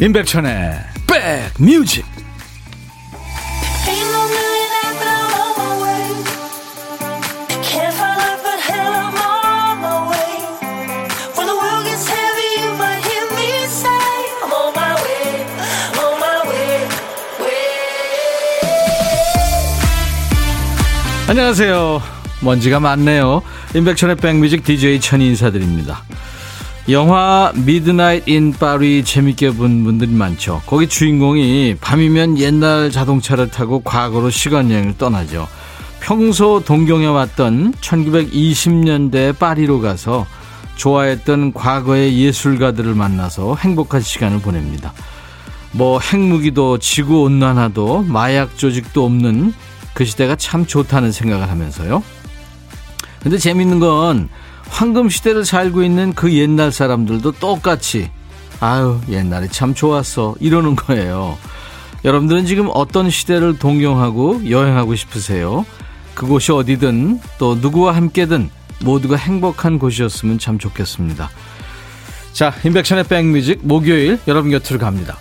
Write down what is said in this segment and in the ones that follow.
임백천의 백뮤직. 안녕하세요. 먼지가 많네요. 임백천의 백뮤직 DJ 천이 인사드립니다 영화 미드나잇 인 파리 재밌게 본 분들이 많죠. 거기 주인공이 밤이면 옛날 자동차를 타고 과거로 시간 여행을 떠나죠. 평소 동경해 왔던 1920년대 파리로 가서 좋아했던 과거의 예술가들을 만나서 행복한 시간을 보냅니다. 뭐 핵무기도 지구 온난화도 마약 조직도 없는 그 시대가 참 좋다는 생각을 하면서요. 근데 재밌는 건 황금 시대를 살고 있는 그 옛날 사람들도 똑같이 아유 옛날에 참 좋았어 이러는 거예요. 여러분들은 지금 어떤 시대를 동경하고 여행하고 싶으세요? 그곳이 어디든 또 누구와 함께든 모두가 행복한 곳이었으면 참 좋겠습니다. 자, 인백션의 백뮤직 목요일 여러분 곁으로 갑니다.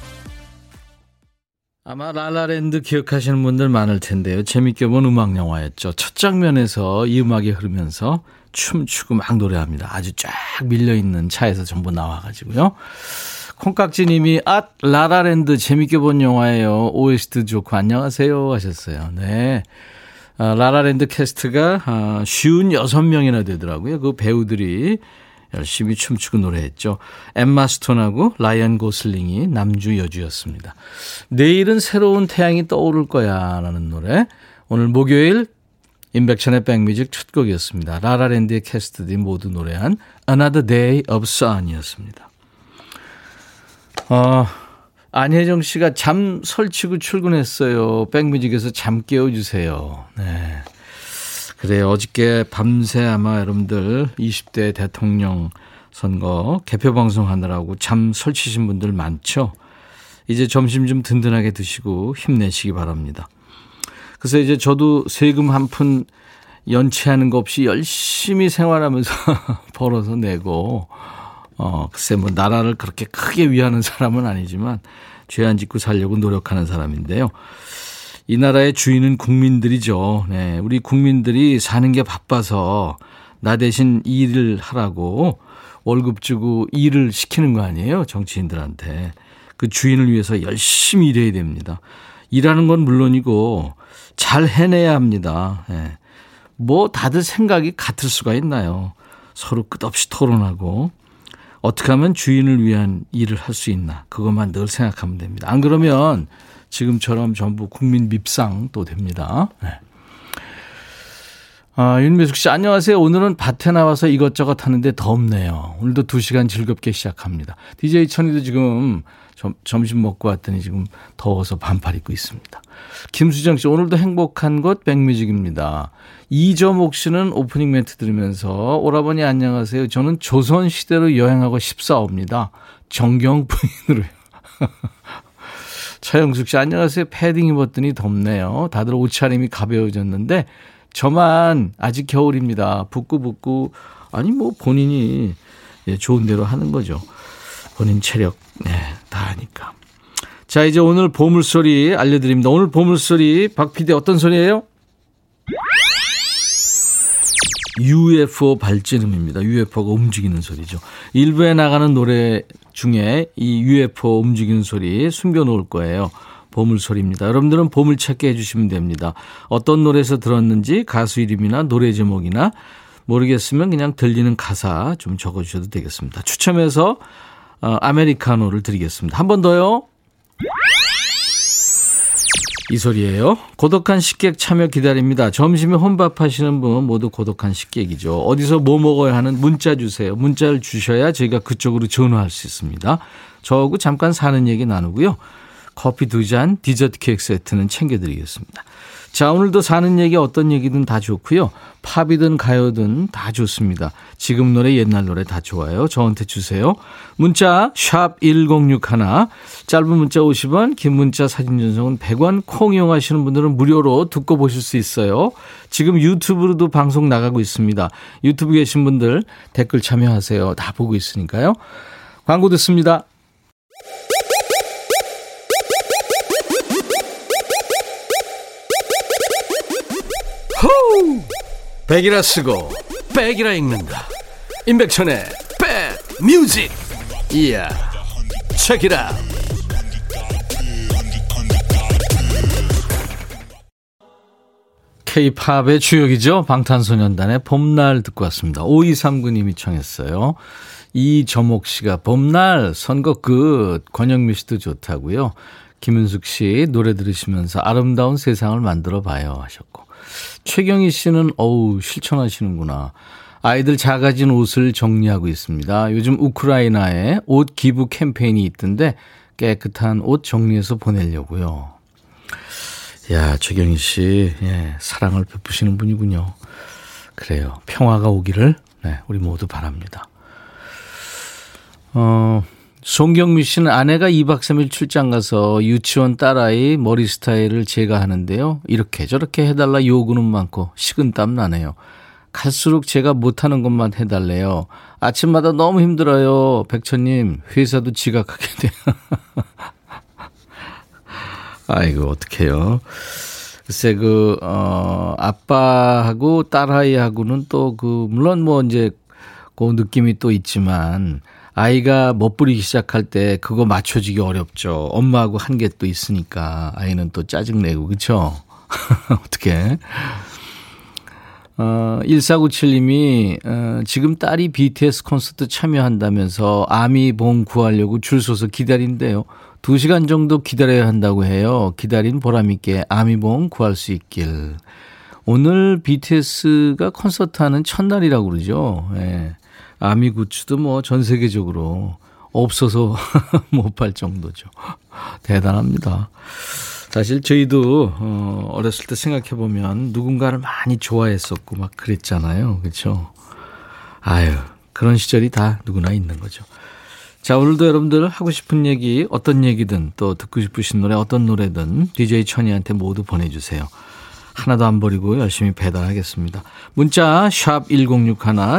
아마 라라랜드 기억하시는 분들 많을 텐데요. 재밌게 본 음악 영화였죠. 첫 장면에서 이 음악이 흐르면서 춤추고 막 노래합니다. 아주 쫙 밀려있는 차에서 전부 나와가지고요. 콩깍지님이 아 라라랜드 재밌게 본 영화예요. OST 좋고 안녕하세요 하셨어요. 네. 아, 라라랜드 캐스트가 아, 쉰여섯 명이나 되더라고요. 그 배우들이 열심히 춤추고 노래했죠. 엠마 스톤하고 라이언 고슬링이 남주 여주였습니다. 내일은 새로운 태양이 떠오를 거야 라는 노래. 오늘 목요일 인백션의 백뮤직 첫 곡이었습니다. 라라랜드의 캐스트들이 모두 노래한 Another Day of Sun이었습니다. 어, 안혜정 씨가 잠 설치고 출근했어요. 백뮤직에서 잠 깨워주세요. 네. 그래요. 어저께 밤새 아마 여러분들 20대 대통령 선거 개표 방송 하느라고 잠 설치신 분들 많죠? 이제 점심 좀 든든하게 드시고 힘내시기 바랍니다. 그래서 이제 저도 세금 한 푼 연체하는 거 없이 열심히 생활하면서 벌어서 내고, 어, 글쎄 뭐 나라를 그렇게 크게 위하는 사람은 아니지만 죄 안 짓고 살려고 노력하는 사람인데요. 이 나라의 주인은 국민들이죠. 네. 우리 국민들이 사는 게 바빠서 나 대신 일을 하라고 월급 주고 일을 시키는 거 아니에요. 정치인들한테. 그 주인을 위해서 열심히 일해야 됩니다. 일하는 건 물론이고 잘 해내야 합니다. 예. 뭐 다들 생각이 같을 수가 있나요? 서로 끝없이 토론하고 어떻게 하면 주인을 위한 일을 할 수 있나 그것만 늘 생각하면 됩니다. 안 그러면 지금처럼 전부 국민 밉상 또 됩니다. 네. 아, 윤미숙 씨, 안녕하세요. 오늘은 밭에 나와서 이것저것 하는데 덥네요. 오늘도 두 시간 즐겁게 시작합니다. DJ 천이도 지금 점, 점심 먹고 왔더니 지금 더워서 반팔 입고 있습니다. 김수정 씨, 오늘도 행복한 곳 백뮤직입니다. 이점옥 씨는 오프닝 멘트 들으면서 오라버니 안녕하세요. 저는 조선시대로 여행하고 싶사옵니다. 정경 부인으로요. 차영숙 씨, 안녕하세요. 패딩 입었더니 덥네요. 다들 옷차림이 가벼워졌는데, 저만 아직 겨울입니다. 붓고 아니, 뭐 본인이 예, 좋은 대로 하는 거죠. 본인 체력, 네, 다 하니까. 자, 이제 오늘 보물소리 알려드립니다. 오늘 보물소리, 박 PD 어떤 소리예요? UFO 발진음입니다. UFO가 움직이는 소리죠. 일부에 나가는 노래 중에 이 UFO 움직이는 소리 숨겨놓을 거예요. 보물소리입니다. 여러분들은 보물찾기 해주시면 됩니다. 어떤 노래에서 들었는지 가수 이름이나 노래 제목이나 모르겠으면 그냥 들리는 가사 좀 적어주셔도 되겠습니다. 추첨해서 어, 아메리카노를 드리겠습니다. 한 번 더요. 이 소리예요. 고독한 식객 참여 기다립니다. 점심에 혼밥 하시는 분 모두 고독한 식객이죠. 어디서 뭐 먹어야 하는 문자 주세요. 문자를 주셔야 저희가 그쪽으로 전화할 수 있습니다. 저하고 잠깐 사는 얘기 나누고요. 커피 두 잔, 디저트 케이크 세트는 챙겨드리겠습니다. 자, 오늘도 사는 얘기 어떤 얘기든 다 좋고요. 팝이든 가요든 다 좋습니다. 지금 노래, 옛날 노래 다 좋아요. 저한테 주세요. 문자 샵 1061, 짧은 문자 50원, 긴 문자 사진 전송은 100원, 콩 이용하시는 분들은 무료로 듣고 보실 수 있어요. 지금 유튜브로도 방송 나가고 있습니다. 유튜브 계신 분들 댓글 참여하세요. 다 보고 있으니까요. 광고 듣습니다. 백이라 쓰고 백이라 읽는다. 임백천의 백 뮤직. 이야 책이라. K-팝의 주역이죠. 방탄소년단의 봄날 듣고 왔습니다. 5239님이 청했어요. 이저목 씨가 봄날 선거 끝. 권영미 씨도 좋다고요. 김은숙 씨 노래 들으시면서 아름다운 세상을 만들어 봐요 하셨고 최경희 씨는 어우 실천하시는구나. 아이들 작아진 옷을 정리하고 있습니다. 요즘 우크라이나에 옷 기부 캠페인이 있던데 깨끗한 옷 정리해서 보내려고요. 야, 최경희 씨, 예, 사랑을 베푸시는 분이군요. 그래요. 평화가 오기를, 네, 우리 모두 바랍니다. 어, 송경미 씨는 아내가 2박 3일 출장 가서 유치원 딸아이 머리 스타일을 제가 하는데요. 이렇게 저렇게 해달라 요구는 많고 식은땀 나네요. 갈수록 제가 못하는 것만 해달래요. 아침마다 너무 힘들어요. 백천님, 회사도 지각하게 돼요. 아이고, 어떡해요. 글쎄, 그, 어, 아빠하고 딸아이하고는 또 그, 물론 뭐 이제 그 느낌이 또 있지만, 아이가 멋부리기 시작할 때 그거 맞춰주기 어렵죠. 엄마하고 한게또 있으니까 아이는 또 짜증내고 그쵸? 어떻게? 어, 1497님이 어, 지금 딸이 BTS 콘서트 참여한다면서 아미봉 구하려고 줄 서서 기다린대요. 2시간 정도 기다려야 한다고 해요. 기다린 보람있게 아미봉 구할 수 있길. 오늘 BTS가 콘서트 하는 첫날이라고 그러죠. 예. 아미 굿즈도 뭐 전 세계적으로 없어서 못 팔 정도죠. 대단합니다. 사실 저희도 어 어렸을 때 생각해 보면 누군가를 많이 좋아했었고 막 그랬잖아요. 그렇죠? 아유, 그런 시절이 다 누구나 있는 거죠. 자, 오늘도 여러분들 하고 싶은 얘기, 어떤 얘기든 또 듣고 싶으신 노래, 어떤 노래든 DJ 천이한테 모두 보내주세요. 하나도 안 버리고 열심히 배달하겠습니다. 문자 1061,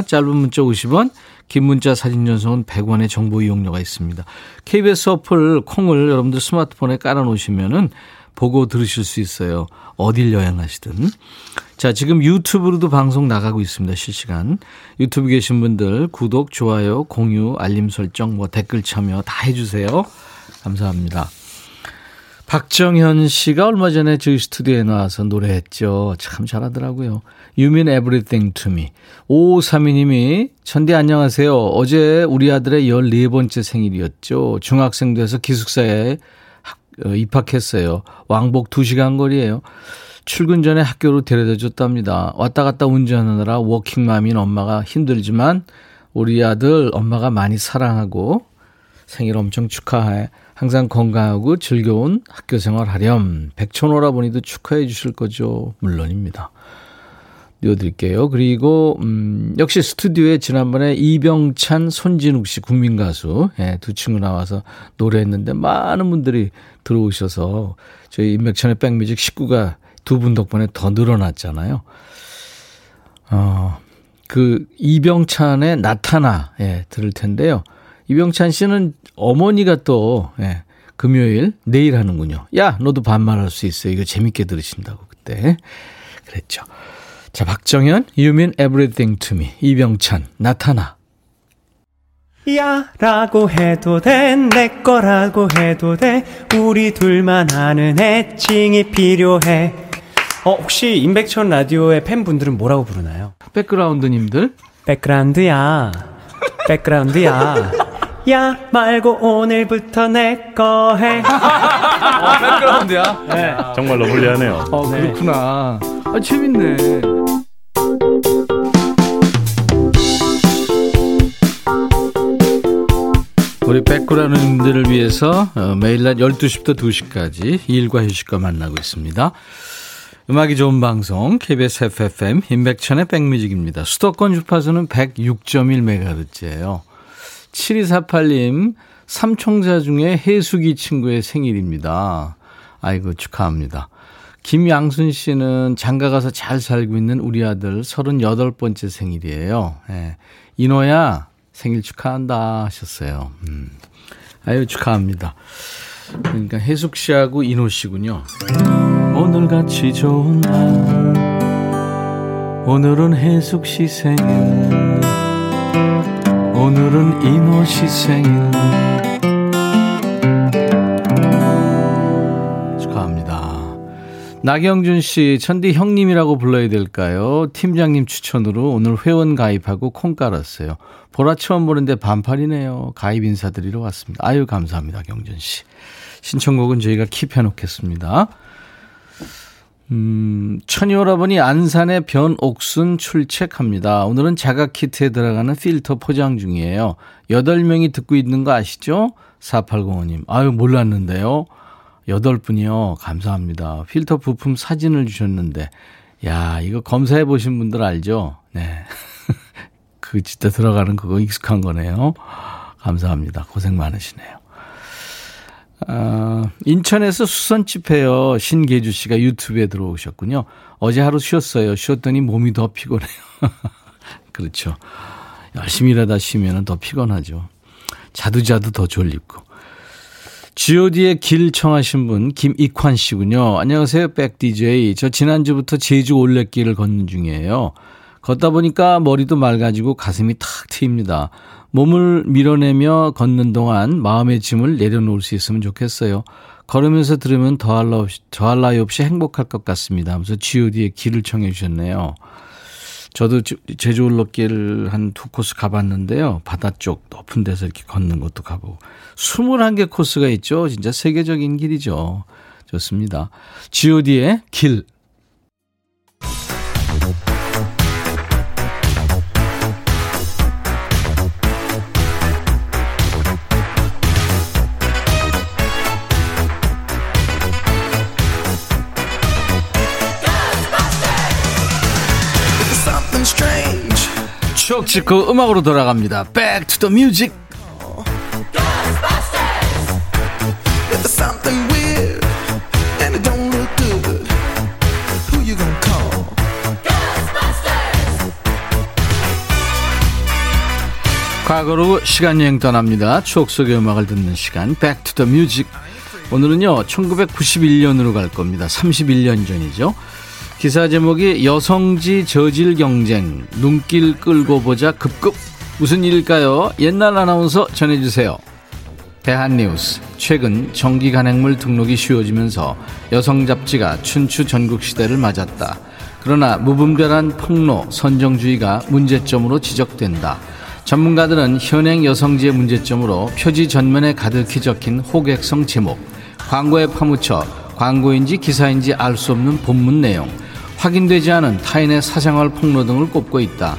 짧은 문자 50원, 긴 문자 사진 전송은 100원의 정보 이용료가 있습니다. KBS 어플 콩을 여러분들 스마트폰에 깔아놓으시면은 보고 들으실 수 있어요. 어딜 여행하시든. 자, 지금 유튜브로도 방송 나가고 있습니다. 실시간. 유튜브 계신 분들 구독, 좋아요, 공유, 알림 설정, 뭐 댓글 참여 다 해주세요. 감사합니다. 박정현 씨가 얼마 전에 저희 스튜디오에 나와서 노래했죠. 참 잘하더라고요. You mean everything to me. 5532님이 천디 안녕하세요. 어제 우리 아들의 14번째 생일이었죠. 중학생 돼서 기숙사에 어, 입학했어요. 왕복 2시간 거리예요. 출근 전에 학교로 데려다 줬답니다. 왔다 갔다 운전하느라 워킹맘인 엄마가 힘들지만 우리 아들 엄마가 많이 사랑하고 생일 엄청 축하해. 항상 건강하고 즐거운 학교 생활 하렴. 백촌오라버니도 축하해 주실 거죠? 물론입니다. 띄워드릴게요. 그리고, 음, 역시 스튜디오에 지난번에 이병찬, 손진욱 씨 국민 가수, 예, 두 친구 나와서 노래했는데 많은 분들이 들어오셔서 저희 인맥천의 백뮤직 식구가 두 분 덕분에 더 늘어났잖아요. 어, 그 이병찬의 나타나, 예, 들을 텐데요. 이병찬 씨는 어머니가 또 예, 금요일 내일 하는군요. 야 너도 반말할 수 있어. 이거 재밌게 들으신다고 그때 그랬죠. 자 박정현 You mean everything to me 이병찬 나타나 야 라고 해도 돼 내 거라고 해도 돼 우리 둘만 아는 애칭이 필요해 어 혹시 임백천 라디오의 팬분들은 뭐라고 부르나요? 백그라운드님들 백그라운드야 백그라운드야 야 말고 오늘부터 내 거 해. 어, 백그라운드야. 네. 정말로 불리하네요. 어, 네. 그렇구나. 아, 재밌네. 우리 백그라운드들을 위해서 어, 매일 낮 12시부터 2시까지 일과 휴식과 만나고 있습니다. 음악이 좋은 방송 KBS FFM 임백천의 백뮤직입니다. 수도권 주파수는 106.1MHz예요. 7248님, 삼총자 중에 해수기 친구의 생일입니다. 아이고, 축하합니다. 김양순 씨는 장가 가서 잘 살고 있는 우리 아들 38번째 생일이에요. 예. 인호야, 생일 축하한다 하셨어요. 음. 아유, 축하합니다. 그러니까 해숙 씨하고 인호 씨군요. 오늘 같이 좋은 날 오늘은 해숙 씨 생일 오늘은 씨 생일 축하합니다. 나경준 씨 천디 형님이라고 불러야 될까요? 팀장님 추천으로 오늘 회원 가입하고 콩 깔았어요. 보라 처음 보는데 반팔이네요. 가입 인사드리러 왔습니다. 아유 감사합니다 경준 씨. 신청곡은 저희가 킵해 놓겠습니다 음, 천이오라버니 안산의 변옥순 출첵합니다. 오늘은 자가 키트에 들어가는 필터 포장 중이에요. 8명이 듣고 있는 거 아시죠? 4805님. 아유, 몰랐는데요. 8분이요. 감사합니다. 필터 부품 사진을 주셨는데. 야, 이거 검사해 보신 분들 알죠? 네. 그 진짜 들어가는 그거 익숙한 거네요. 감사합니다. 고생 많으시네요. 아, 인천에서 수선집 해요. 신계주 씨가 유튜브에 들어오셨군요. 어제 하루 쉬었어요. 쉬었더니 몸이 더 피곤해요. 그렇죠. 열심히 일하다 쉬면 더 피곤하죠. 자두 자두 더 졸립고. god의 길 청하신 분 김익환 씨군요. 안녕하세요. 백 DJ. 저 지난주부터 제주 올레길을 걷는 중이에요. 걷다 보니까 머리도 맑아지고 가슴이 탁 트입니다. 몸을 밀어내며 걷는 동안 마음의 짐을 내려놓을 수 있으면 좋겠어요. 걸으면서 들으면 더할, 없이, 더할 나위 없이 행복할 것 같습니다. 하면서 god의 길을 청해 주셨네요. 저도 제주 올레길 한 두 코스 가봤는데요. 바다 쪽 높은 데서 이렇게 걷는 것도 가보고. 21개 코스가 있죠. 진짜 세계적인 길이죠. 좋습니다. god의 길. 추억 찍고 음악으로 돌아갑니다. Back to the music. 과거로 시간여행 떠납니다. 추억 속의 음악을 듣는 시간 Back to the Music 오늘은요 1991년으로 갈 겁니다. 31년 전이죠. 기사 제목이 여성지 저질 경쟁 눈길 끌고 보자 급급 무슨 일일까요? 옛날 아나운서 전해주세요. 대한뉴스 최근 정기 간행물 등록이 쉬워지면서 여성 잡지가 춘추 전국 시대를 맞았다. 그러나 무분별한 폭로 선정주의가 문제점으로 지적된다. 전문가들은 현행 여성지의 문제점으로 표지 전면에 가득히 적힌 호객성 제목, 광고에 파묻혀 광고인지 기사인지 알 수 없는 본문 내용, 확인되지 않은 타인의 사생활 폭로 등을 꼽고 있다.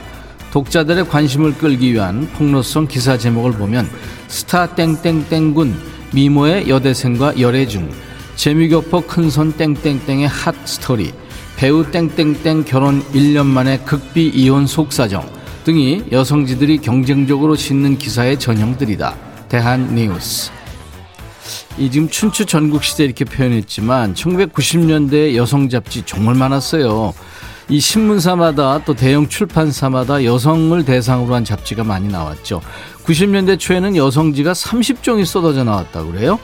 독자들의 관심을 끌기 위한 폭로성 기사 제목을 보면 스타 땡땡땡군 미모의 여대생과 열애중 재미교포 큰손 땡땡땡의 hot story 배우 땡땡땡 결혼 1년 만에 극비 이혼 속사정 등이 여성지들이 경쟁적으로 짓는 기사의 전형들이다. 대한 뉴스 이 지금 춘추 전국 시대 이렇게 표현했지만 1990년대 여성 잡지 정말 많았어요. 이 신문사마다 또 대형 출판사마다 여성을 대상으로 한 잡지가 많이 나왔죠. 90년대 초에는 여성지가 30종이 쏟아져 나왔다고 그래요.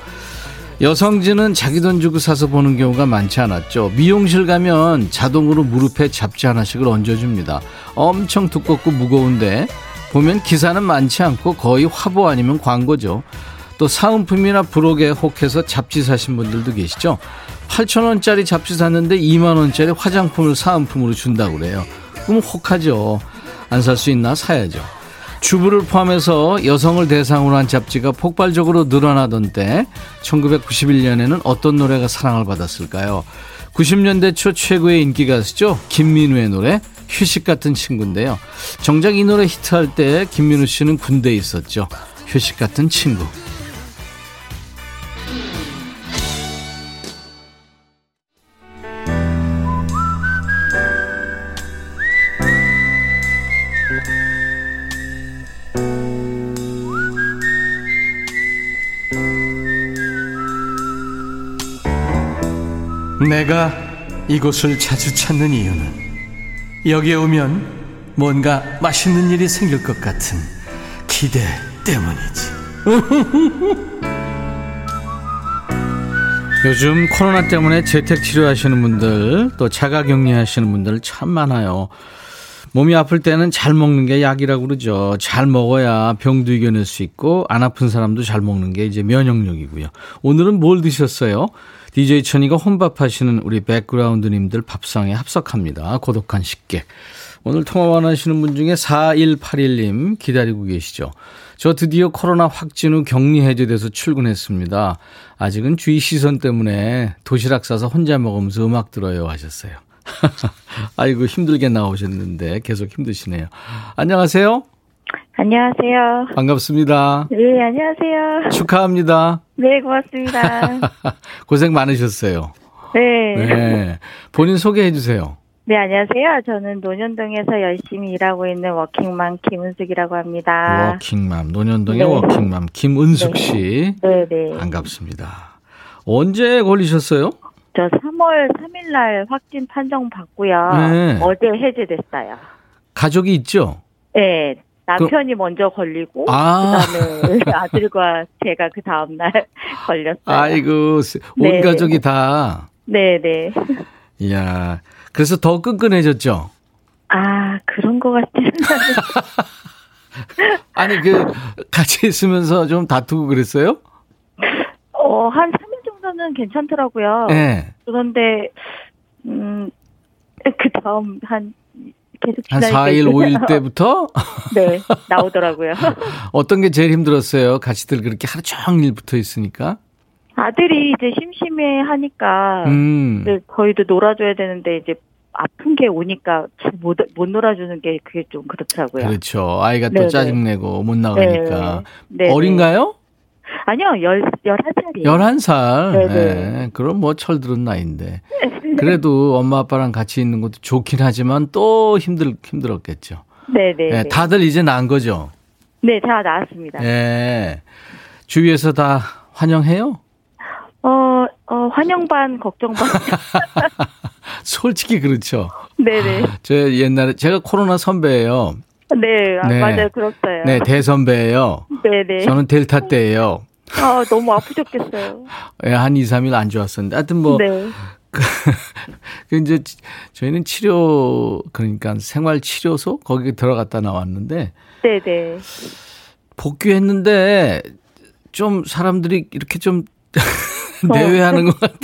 여성지는 자기 돈 주고 사서 보는 경우가 많지 않았죠. 미용실 가면 자동으로 무릎에 잡지 하나씩을 얹어줍니다. 엄청 두껍고 무거운데 보면 기사는 많지 않고 거의 화보 아니면 광고죠. 또 사은품이나 부록에 혹해서 잡지 사신 분들도 계시죠. 8천원짜리 잡지 샀는데 2만원짜리 화장품을 사은품으로 준다고 그래요. 그럼 혹하죠. 안 살 수 있나 사야죠. 주부를 포함해서 여성을 대상으로 한 잡지가 폭발적으로 늘어나던 때 1991년에는 어떤 노래가 사랑을 받았을까요? 90년대 초 최고의 인기 가수죠. 김민우의 노래 휴식 같은 친구인데요. 정작 이 노래 히트할 때 김민우 씨는 군대에 있었죠. 휴식 같은 친구. 내가 이곳을 자주 찾는 이유는 여기에 오면 뭔가 맛있는 일이 생길 것 같은 기대 때문이지. 요즘 코로나 때문에 재택 치료하시는 분들 또 자가 격리하시는 분들 참 많아요. 몸이 아플 때는 잘 먹는 게 약이라고 그러죠. 잘 먹어야 병도 이겨낼 수 있고 안 아픈 사람도 잘 먹는 게 이제 면역력이고요. 오늘은 뭘 드셨어요? DJ 천이가 혼밥 하시는 우리 백그라운드님들 밥상에 합석합니다. 고독한 식객. 오늘 통화 원하시는 분 중에 4181님 기다리고 계시죠. 저 드디어 코로나 확진 후 격리 해제돼서 출근했습니다. 아직은 주위 시선 때문에 도시락 싸서 혼자 먹으면서 음악 들어요 하셨어요. 아이고 힘들게 나오셨는데 계속 힘드시네요. 안녕하세요. 안녕하세요. 반갑습니다. 네, 안녕하세요. 축하합니다. 네, 고맙습니다. 고생 많으셨어요. 네. 네. 본인 소개해 주세요. 네, 안녕하세요. 저는 논현동에서 열심히 일하고 있는 워킹맘 김은숙이라고 합니다. 워킹맘, 논현동의 네. 워킹맘 김은숙 씨. 네, 네. 반갑습니다. 언제 걸리셨어요? 저 3월 3일 날 확진 판정 받고요. 네. 어제 해제됐어요. 가족이 있죠? 네. 남편이 먼저 걸리고 아. 그다음에 아들과 제가 그 다음 날 걸렸어요. 아이고, 온 네. 가족이 다. 네, 네. 이야. 그래서 더 끈끈해졌죠? 아, 그런 것 같지는 않아요. 아니, 그, 같이 있으면서 좀 다투고 그랬어요? 어, 한 3일 정도는 괜찮더라고요. 네. 그런데 음, 그 다음 한 계속 한 지나니까 4일, 이제 5일 때부터 네 나오더라고요. 어떤 게 제일 힘들었어요? 같이들 그렇게 하루 종일 붙어 있으니까? 아들이 이제 심심해 하니까 음. 이제 저희도 놀아줘야 되는데 이제 아픈 게 오니까 잘못못 놀아주는 게 그게 좀 그렇더라고요. 그렇죠. 아이가 또 네네. 짜증내고 못 나가니까. 네, 네. 어린가요? 아니요, 열 열한 살이에요. 11살. 네네. 네. 그럼 뭐 철들은 나이인데. 그래도 엄마 아빠랑 같이 있는 것도 좋긴 하지만 또 힘들, 힘들었겠죠. 네네. 네, 네, 다들 이제 난 거죠. 네, 다 나왔습니다. 네. 주위에서 다 환영해요? 어, 어 환영 반 걱정 반. 솔직히 그렇죠. 네네. 저 옛날에 제가 코로나 선배예요. 네, 아, 네. 맞아요, 그렇어요. 네, 대선배예요. 네 네. 저는 델타 때예요. 아, 너무 아프셨겠어요. 예, 한 2, 3일 안 좋았었는데. 하여튼 뭐, 네. 그 이제 치- 저희는 치료, 그러니까 생활 치료소? 거기 들어갔다 나왔는데, 네 네. 복귀했는데, 좀 사람들이 이렇게 좀 어. 내외하는 것 같은,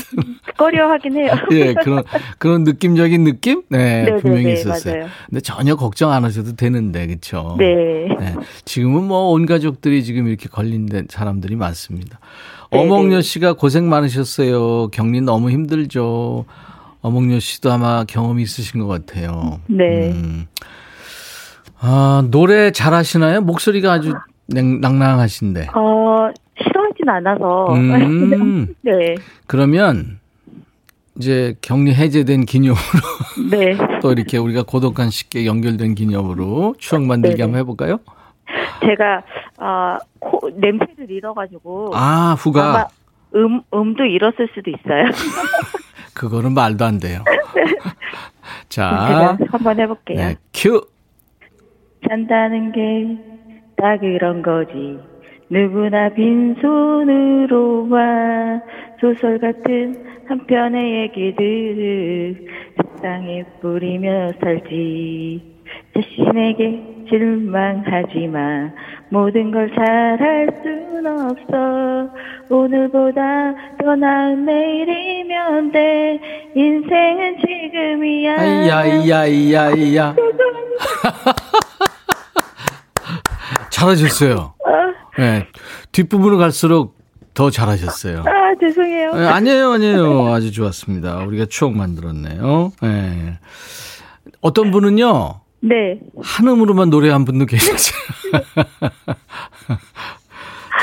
꺼려 하긴 해요. 예, 그런, 그런 느낌적인 느낌? 네, 네네네, 분명히 있었어요. 맞아요. 근데 전혀 걱정 안 하셔도 되는데, 그쵸? 네. 네. 지금은 뭐 온 가족들이 지금 이렇게 걸린 데- 사람들이 많습니다. 네네. 어몽여 씨가 고생 많으셨어요. 격리 너무 힘들죠. 어몽여 씨도 아마 경험이 있으신 것 같아요. 네. 음. 아, 노래 잘하시나요? 목소리가 아주 냉, 낭낭하신데. 어, 싫어하진 않아서. 음. 네. 그러면 이제 격리 해제된 기념으로 네. 또 이렇게 우리가 고독한 쉽게 연결된 기념으로 추억 만들기 네네. 한번 해볼까요? 제가, 아, 코, 냄새를 잃어가지고. 아, 후가. 음, 음도 잃었을 수도 있어요. 그거는 말도 안 돼요. 자, 한번 해볼게요. 네, 큐. 산다는 게다 그런 거지. 누구나 빈손으로 와 소설 같은 한 편의 얘기들을 세상에 뿌리며 살지. 자신에게 실망하지 마. 모든 걸 잘할 순 없어. 오늘보다 더 나은 내일이면 돼. 인생은 지금이야. 아이야, 이야, 이야, 이야. 잘하셨어요. 네, 뒷부분을 갈수록 더 잘하셨어요. 아, 죄송해요. 네, 아니에요, 아니에요. 아주 좋았습니다. 우리가 추억 만들었네요. 네. 어떤 분은요, 네. 한 음으로만 노래한 분도 계셨어요.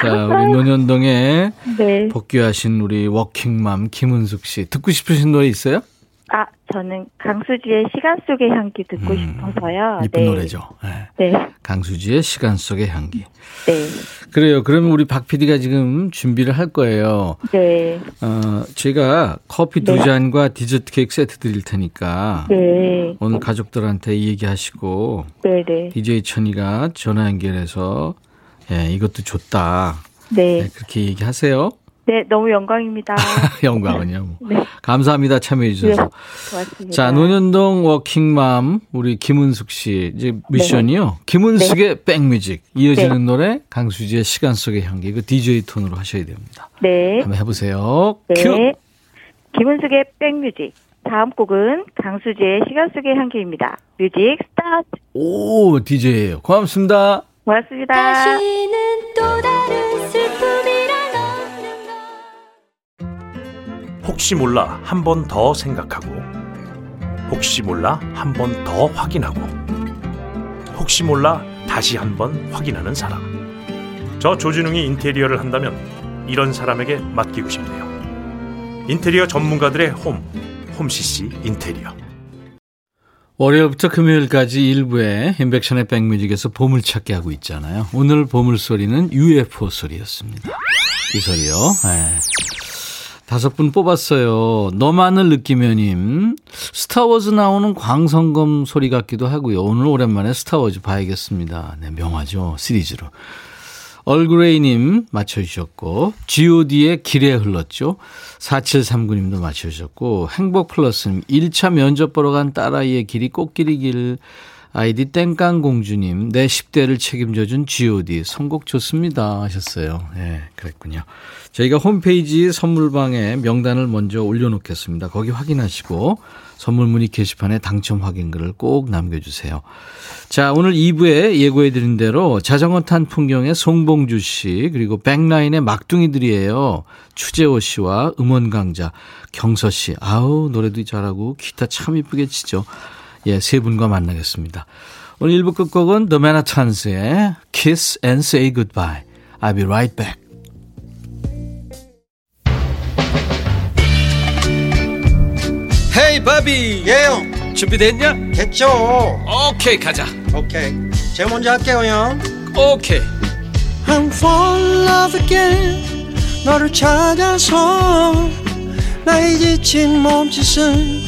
자, 우리 논현동에 네. 복귀하신 우리 워킹맘 김은숙 씨. 듣고 싶으신 노래 있어요? 아, 저는 강수지의 시간 속의 향기 듣고 싶어서요. 이쁜 네. 노래죠. 네. 네. 강수지의 시간 속의 향기. 네. 그래요. 그러면 우리 박 PD가 지금 준비를 할 거예요. 네. 어, 제가 커피 두 네. 잔과 디저트 케이크 세트 드릴 테니까 네. 오늘 가족들한테 얘기하시고 네, 네. DJ 천이가 전화 연결해서 예, 이것도 줬다. 네. 네, 그렇게 얘기하세요. 네, 너무 영광입니다. 영광은요. 네. 감사합니다. 참여해 주셔서. 네, 고맙습니다. 자, 논현동 워킹맘 우리 김은숙 씨 이제 미션이요. 네. 김은숙의 네. 백뮤직 이어지는 네. 노래 강수지의 시간 속의 향기 그 DJ 톤으로 하셔야 됩니다. 네. 한번 해보세요. 네. 큐. 김은숙의 백뮤직. 다음 곡은 강수지의 시간 속의 향기입니다. music start. 오, DJ예요. 고맙습니다. 고맙습니다. 다시는 또 다른 슬픔이란 혹시 몰라 한 번 더 생각하고 혹시 몰라 한 번 더 확인하고 혹시 몰라 다시 한 번 확인하는 사람. 저 조진웅이 인테리어를 한다면 이런 사람에게 맡기고 싶네요. 인테리어 전문가들의 홈, 홈CC 인테리어. 월요일부터 금요일까지 일부에 인백션의 백뮤직에서 보물찾기 하고 있잖아요. 오늘 보물소리는 UFO 소리였습니다. 이 소리요. 네. 다섯 분 뽑았어요. 너만을 느끼면님. 스타워즈 나오는 광성검 소리 같기도 하고요. 오늘 오랜만에 스타워즈 봐야겠습니다. 네, 명화죠. 시리즈로. 얼그레이님 맞춰주셨고, god의 길에 흘렀죠. 4739님도 맞춰주셨고, 행복플러스님, 1차 면접 보러 간 딸아이의 길이 꽃길이 길, 아이디 땡깡공주님, 내 10대를 책임져준 god, 선곡 좋습니다. 하셨어요. 예, 네, 그랬군요. 저희가 홈페이지 선물방에 명단을 먼저 올려놓겠습니다. 거기 확인하시고, 선물 문의 게시판에 당첨 확인글을 꼭 남겨주세요. 자, 오늘 2부에 예고해드린 대로 자전거 탄 풍경의 송봉주 씨, 그리고 백라인의 막둥이들이에요. 추재호 씨와 음원 강자 경서 씨. 아우, 노래도 잘하고 기타 참 이쁘게 치죠. 예, 세 분과 만나겠습니다. 오늘 1부 끝곡은 The Manhattans의 Kiss and Say Goodbye. I'll be right back. 헤이 바비 예영 준비됐냐? 됐죠 오케이 가자 오케이 제가 먼저 할게요 형 오케이 I'm fall in love again 너를 찾아서 나의 지친 몸짓은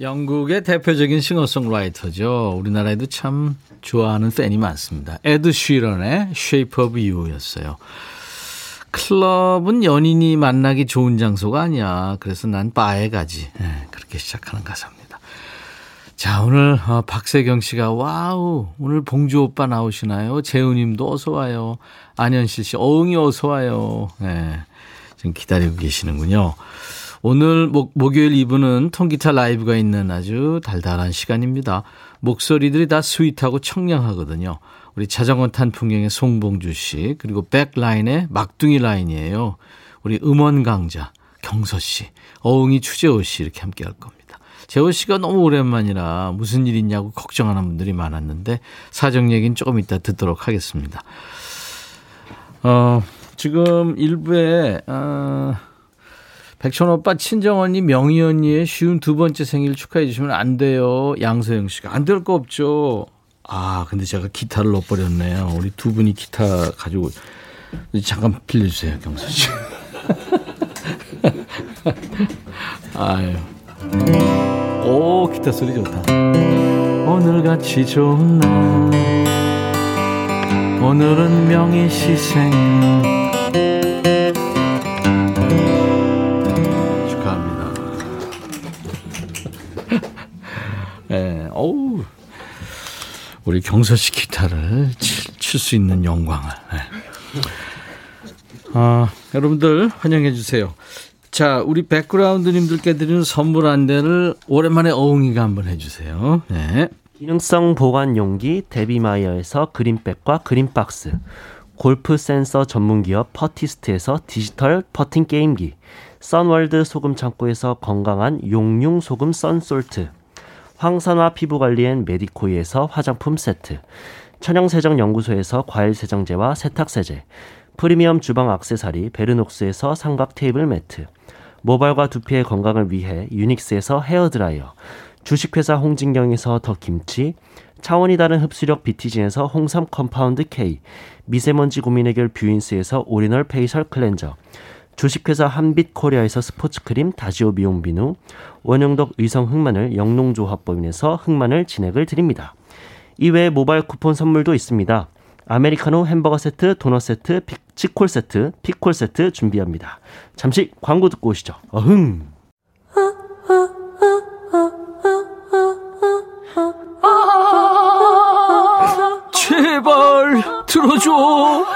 영국의 대표적인 싱어송라이터죠. 우리나라에도 참 좋아하는 팬이 많습니다. 에드 쉬런의 Shape of You였어요. 클럽은 연인이 만나기 좋은 장소가 아니야. 그래서 난 바에 가지. 네, 그렇게 시작하는 가사입니다. 자, 오늘 어, 박세경 씨가 와우, 오늘 봉주 오빠 나오시나요? 재훈 님도 어서 와요. 안현실 씨, 어흥이 어서 와요. 네. 지금 기다리고 계시는군요. 오늘 목, 목요일 2부는 통기타 라이브가 있는 아주 달달한 시간입니다. 목소리들이 다 sweet하고 청량하거든요. 우리 자전거 탄 풍경의 송봉주 씨, 그리고 백라인의 막둥이 라인이에요. 우리 음원 강자 경서 씨, 어흥이 추재호 씨 이렇게 함께 할 겁니다. 재호 씨가 너무 오랜만이라 무슨 일 있냐고 걱정하는 분들이 많았는데 사정 얘기는 조금 이따 듣도록 하겠습니다. 어, 지금 일부에 어, 백천 오빠 친정 언니 명희 언니의 쉬운 두 번째 생일 축하해 주시면 안 돼요. 양서영 씨가 안 될 거 없죠. 아, 근데 제가 기타를 넣어버렸네요. 우리 두 분이 기타 가지고 잠깐 빌려주세요, 경서 씨. 아유. 오 기타 소리 좋다 오늘같이 좋은 날 오늘은 명의 시생 축 우리 경서 씨 기타를 칠 수 있는 영광을 네. 아, 여러분들 환영해 주세요. 자, 우리 백그라운드님들께 드리는 선물 안내를 오랜만에 어흥이가 한번 해주세요. 네. 기능성 보관 용기 데비마이어에서 그린백과 그린박스 골프 센서 전문기업 퍼티스트에서 디지털 퍼팅 게임기 선월드 소금 창고에서 건강한 용융 소금 썬솔트 황산화 피부관리엔 메디코이에서 화장품 세트 천연세정 연구소에서 과일세정제와 세탁세제 프리미엄 주방 악세사리 베르녹스에서 삼각 테이블 매트 모발과 두피의 건강을 위해 유닉스에서 헤어드라이어, 주식회사 홍진경에서 더 김치, 차원이 다른 흡수력 비티진에서 홍삼 compound K, 미세먼지 고민 해결 뷰인스에서 all-in-one facial cleanser, 주식회사 한빛코리아에서 스포츠크림 다지오 미용 비누, 원영덕 의성 흑마늘 영농조합법인에서 흑마늘 진행을 드립니다. 이외에 모바일 쿠폰 선물도 있습니다. 아메리카노 햄버거 세트, 도넛 세트, 치콜 세트, 피콜 세트 준비합니다. 잠시 광고 듣고 오시죠. 어흥! 제발 들어줘.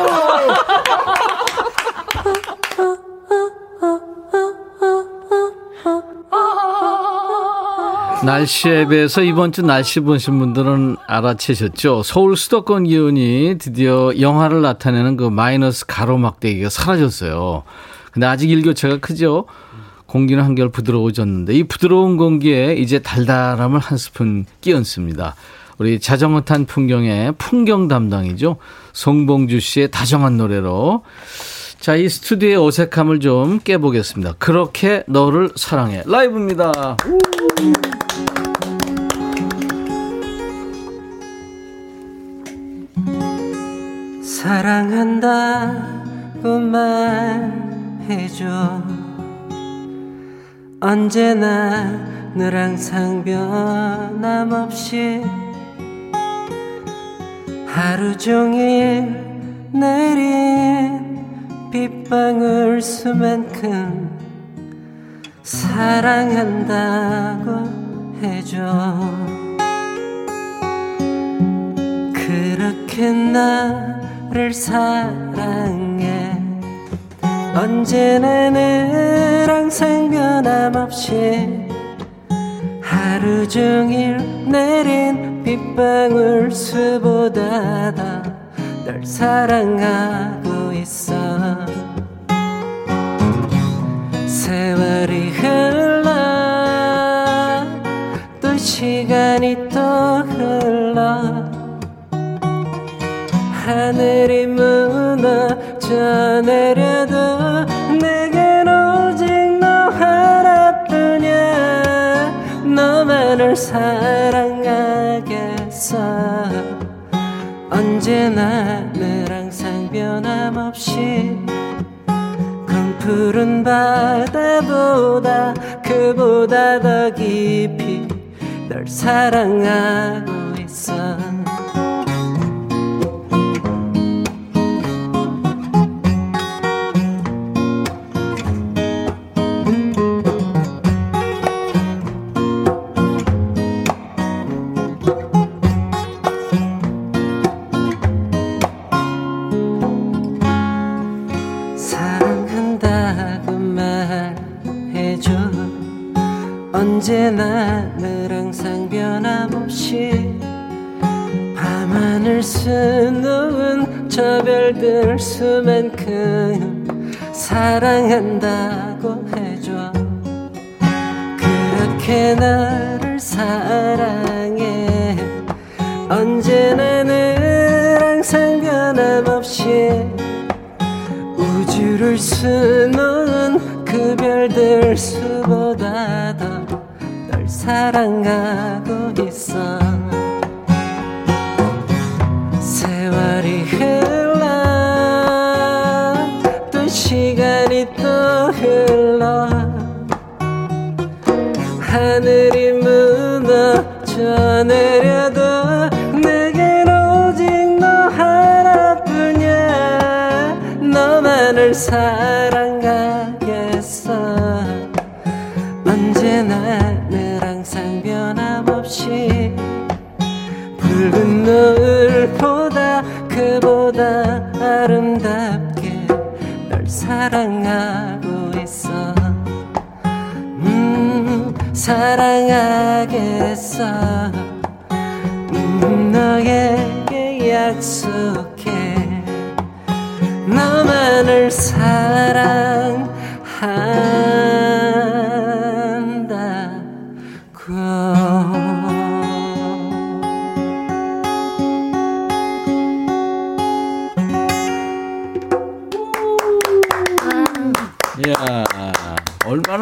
날씨 앱에서 이번 주 날씨 보신 분들은 알아채셨죠? 서울 수도권 기온이 드디어 영하를 나타내는 그 마이너스 가로막대기가 사라졌어요. 근데 아직 일교차가 크죠? 공기는 한결 부드러워졌는데 이 부드러운 공기에 이제 달달함을 한 스푼 끼얹습니다. 우리 자전거 탄 풍경의 풍경 담당이죠. 송봉주 씨의 다정한 노래로 자, 이 스튜디오의 어색함을 좀 깨보겠습니다. 그렇게 너를 사랑해. 라이브입니다. 사랑한다고 말해줘. 언제나 늘 항상 변함없이 하루 종일 내린 빗방울 수만큼 사랑한다고 해줘. 그렇게 나 를 사랑해. 언제나 늘 항상 변함없이 하루 종일 내린 빗방울 수보다 더 널 사랑하고 있어. 세월이 흘러 또 시간이 또 흘러 하늘이 무너져 내려도 내겐 오직 너 하나뿐이야. 너만을 사랑하겠어. 언제나 늘 항상 변함없이 검푸른 바다보다 그보다 더 깊이 널 사랑하고 언제나 늘 항상 변함없이 밤하늘 수놓은 저 별들 수만큼 사랑한다고 해줘. 그렇게 나를 사랑해. 언제나 늘 항상 변함없이 우주를 수놓은 그 별들 수보다 더널 사랑하고 있어. 세월이 흘러 또 시간이 또 흘러. 하늘이 무너져 내려도 내겐 오직 너 하나뿐이야. 너만을 사랑하겠어. 언제나 늘 항상 변함없이 붉은 노을보다 그보다 아름답게 널 사랑하고 있어. 음 사랑하겠어. 음 너에게 약속해. 너만을 사랑한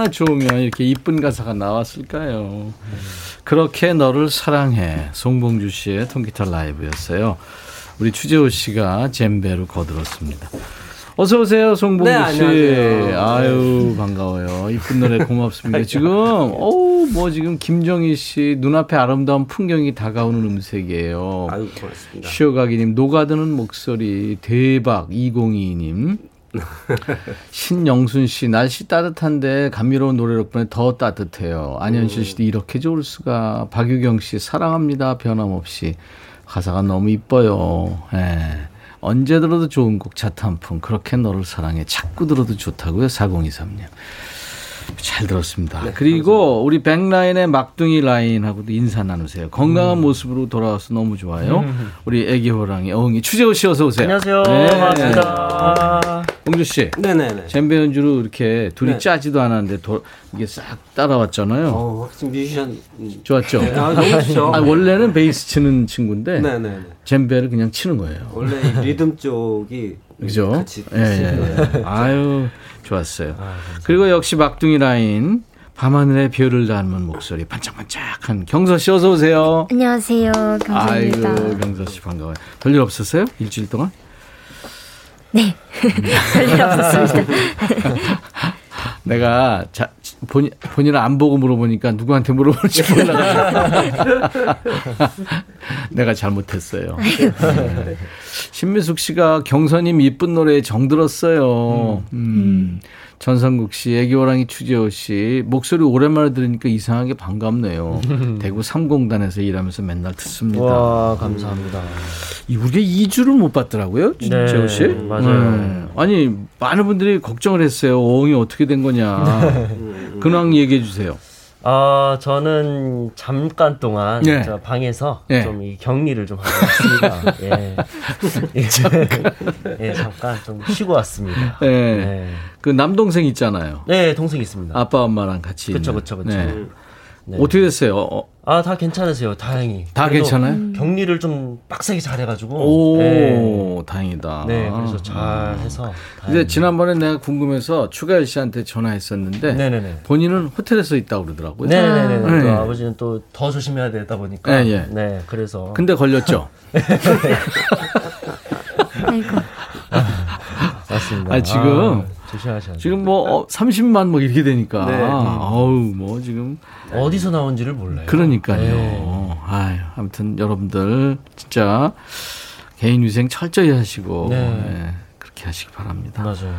좋으면 이렇게 이쁜 가사가 나왔을까요? 그렇게 너를 사랑해. 송봉주 씨의 통기타 라이브였어요. 우리 추재호 씨가 젬베로 거들었습니다. 어서 오세요, 송봉주 네, 씨. 안녕하세요. 아유 반가워요. 이쁜 노래 고맙습니다. 지금 어우 뭐 지금 김정희 씨 눈앞에 아름다운 풍경이 다가오는 음색이에요. 아유 고맙습니다. 쉬어가기님 녹아드는 목소리 대박 2022님 신영순 씨 날씨 따뜻한데 감미로운 노래 덕분에 더 따뜻해요. 안현실 씨도 이렇게 좋을 수가. 박유경 씨 사랑합니다 변함없이 가사가 너무 이뻐요. 예. 언제 들어도 좋은 곡 자탄풍 그렇게 너를 사랑해 자꾸 들어도 좋다고요 4023님. 잘 들었습니다. 그리고 우리 백라인의 막둥이 라인하고도 인사 나누세요. 건강한 모습으로 돌아와서 너무 좋아요. 우리 애기 호랑이 어흥이 추재호 씨 어서 오세요. 안녕하세요. 네. 반갑습니다. 봉주 씨. 네네네. 젬베 연주로 이렇게 둘이 네. 짜지도 않았는데 도- 이게 싹 따라왔잖아요. 어, 확실히 뮤지션. 음. 좋았죠? 아, 너무 좋죠. 아, 원래는 베이스 치는 친구인데 네네네. 젬베를 그냥 치는 거예요. 원래 이 리듬 쪽이 그죠? 같이 예, 예. 아유, 좋았어요. 그리고 역시 막둥이 라인 밤하늘의 별을 닮은 목소리 반짝반짝한 경서 씨 어서 오세요. 안녕하세요. 아이고 경서입니다. 경서 씨 반가워요. 별일 없었어요? 일주일 동안? 네. 별일 없었습니다. 내가 자, 본인, 본인은 안 보고 물어보니까 누구한테 물어보는지 몰라가지고. 내가 잘못했어요. 네. 신미숙 씨가 경선님 이쁜 노래에 정들었어요. 음. 전성국 씨, 애기호랑이 추재호 씨, 목소리 오랜만에 들으니까 이상하게 반갑네요. 대구 삼공단에서 일하면서 맨날 듣습니다. 와, 감사합니다. 이 우리가 2주를 못 봤더라고요, 네, 재호 씨. 맞아요. 아니 많은 분들이 걱정을 했어요. 어흥이 어떻게 된 거냐. 근황 얘기해 주세요. 아, 저는 잠깐 동안 네. 저 방에서 네. 좀이 격리를 좀 하고 왔습니다. 예. 잠깐. 예, 잠깐 좀 쉬고 왔습니다. 네. 네. 그 남동생 있잖아요. 네, 동생 있습니다. 아빠 엄마랑 같이. 그쵸, 그쵸. 네. 네. 어떻게 됐어요? 어, 아, 다 괜찮으세요. 다행히. 다 괜찮아요? 격리를 좀 빡세게 잘 해가지고. 오, 네. 다행이다. 네, 그래서 잘 해서. 근데 지난번에 내가 궁금해서 추가열 씨한테 전화했었는데 네네네. 본인은 호텔에서 있다고 그러더라고요. 네네네. 네. 또 아버지는 또 더 조심해야 되다 보니까. 네, 예. 네, 그래서. 근데 걸렸죠. 아이고. 맞습니다. 아, 지금 조심하셔야 돼요. 지금 뭐 어, 30만 뭐 이렇게 되니까 네. 아우 뭐 지금 어디서 나온지를 몰라요. 그러니까요. 네. 아유, 아무튼 여러분들 진짜 개인 위생 철저히 하시고 네. 예, 그렇게 하시기 바랍니다. 맞아요.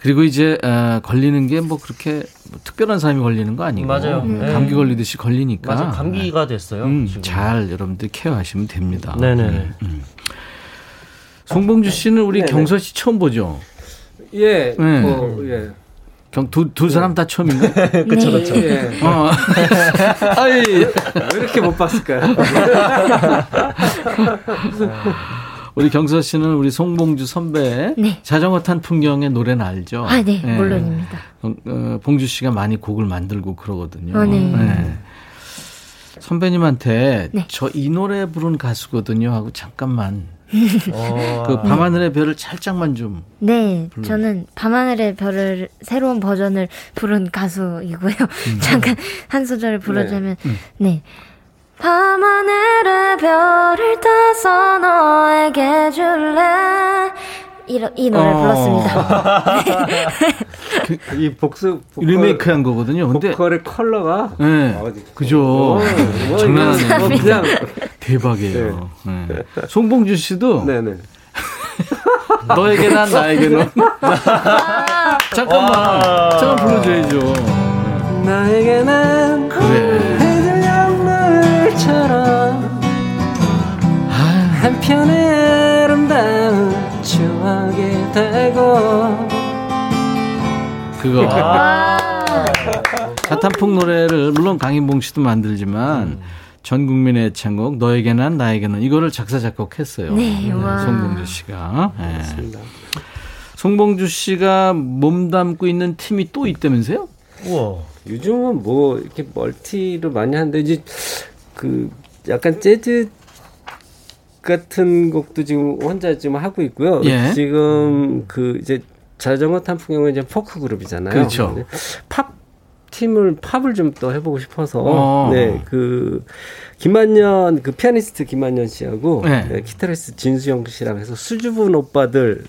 그리고 이제 어, 걸리는 게 뭐 그렇게 뭐 특별한 사람이 걸리는 거 아니고 맞아요. 음, 네. 감기 걸리듯이 걸리니까 맞아요. 감기가 됐어요. 음, 지금. 잘 여러분들 케어하시면 됩니다. 네네네. 음. 송봉주 씨는 우리 네네. 경서 씨 처음 보죠? 예. 네. 뭐, 예. 경, 두, 두 사람 다 처음인가? 그쵸, 그쵸. 예. 어. 아이, 왜 이렇게 못 봤을까요? 우리 경서 씨는 우리 송봉주 선배 네. 자전거 탄 풍경의 노래는 알죠? 아, 네. 예. 물론입니다. 어, 어, 봉주 씨가 많이 곡을 만들고 그러거든요. 아, 네. 예. 선배님한테 네. 저이 노래 부른 가수거든요 하고 잠깐만 어, 그 밤하늘의 별을 살짝만 좀 네, 저는 밤하늘의 별을 새로운 버전을 부른 가수이고요. 잠깐 한 소절을 불러주면, 네. 밤하늘의 별을 따서 너에게 줄래. 이, 이 노래를 어. 불렀습니다. 이 복수 보컬, 리메이크한 거거든요. 근데 보컬의 컬러가 네, 어, 그죠. 뭐 장난 아니에요. 뭐 그냥 대박이에요. 네. 송봉주 씨도 네 네. 너에게 난 나에게 는 잠깐만 잠깐 불러줘야죠. 나에게는 그래. 해질 양물처럼 아, 한편의 아름다운 되고 그거 아, 사탄풍 노래를 물론 강인봉 씨도 만들지만 전 국민의 애창곡 너에게 난 나에게 는 이거를 작사 작곡했어요. 네, 와. 송봉주 씨가. 네. 송봉주 씨가 몸담고 있는 팀이 또 있다면서요? 우와. 요즘은 뭐 이렇게 멀티를 많이 하는데 이제 그 약간 재즈 같은 곡도 지금 혼자 지금 하고 있고요. 예. 지금 그 이제 자전거 탄 풍경은 이제 포크 그룹이잖아요. 그렇죠. 근데 팝 팀을 팝을 좀 또 해보고 싶어서 어. 네그 김만년 그 피아니스트 김만년 씨하고 네. 네, 기타리스트 진수영 씨랑 해서 수줍은 오빠들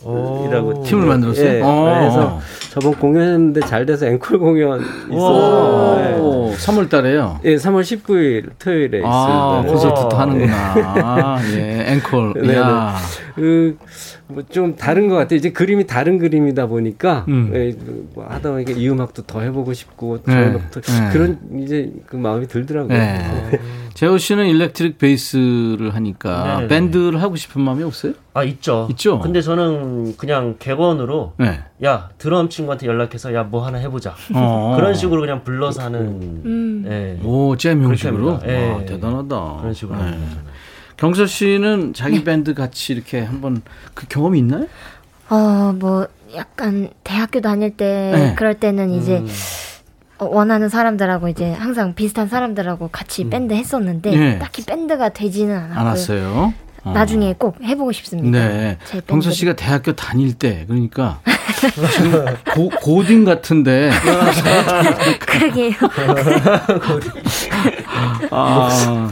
이라고 팀을 만들었어요? 예, 어. 그래서 저번 공연했는데 잘 돼서 앵콜 공연 있어서 네. 오, 3월 달에요. 예, 3월 19일 토요일에 아, 있습니다. 콘서트도 하는구나. 예, 앵콜. 네, 야. 그뭐좀 다른 것 같아요. 이제 그림이 다른 그림이다 보니까 음. 예, 뭐 하다 보니까 이 음악도 더 해보고 싶고 네, 저 음악도 네. 그런 이제 그 마음이 들더라고요. 네. 재호 씨는 일렉트릭 베이스를 하니까 네네네. 밴드를 하고 싶은 마음이 없어요? 아 있죠. 있죠? 근데 저는 그냥 객원으로 네. 야 드럼 친구한테 연락해서 야 뭐 하나 해보자. 어. 그런 식으로 그냥 불러서 하는. 음. 예. 오, 잼 그렇게 형식으로? 예. 와, 대단하다. 그런 식으로 네. 합니다, 저는. 경서 씨는 자기 밴드 같이 이렇게 한번 그 경험이 있나요? 어, 뭐, 약간, 대학교 다닐 때, 네. 그럴 때는 이제, 음. 어, 원하는 사람들하고 이제 항상 비슷한 사람들하고 같이 밴드 했었는데, 음. 네. 딱히 밴드가 되지는 않았고요. 안 왔어요. 어. 나중에 꼭 해보고 싶습니다. 네. 밴드를. 씨가 대학교 다닐 때, 그러니까 지금 고, 고딩 같은데. 그러게요. 아.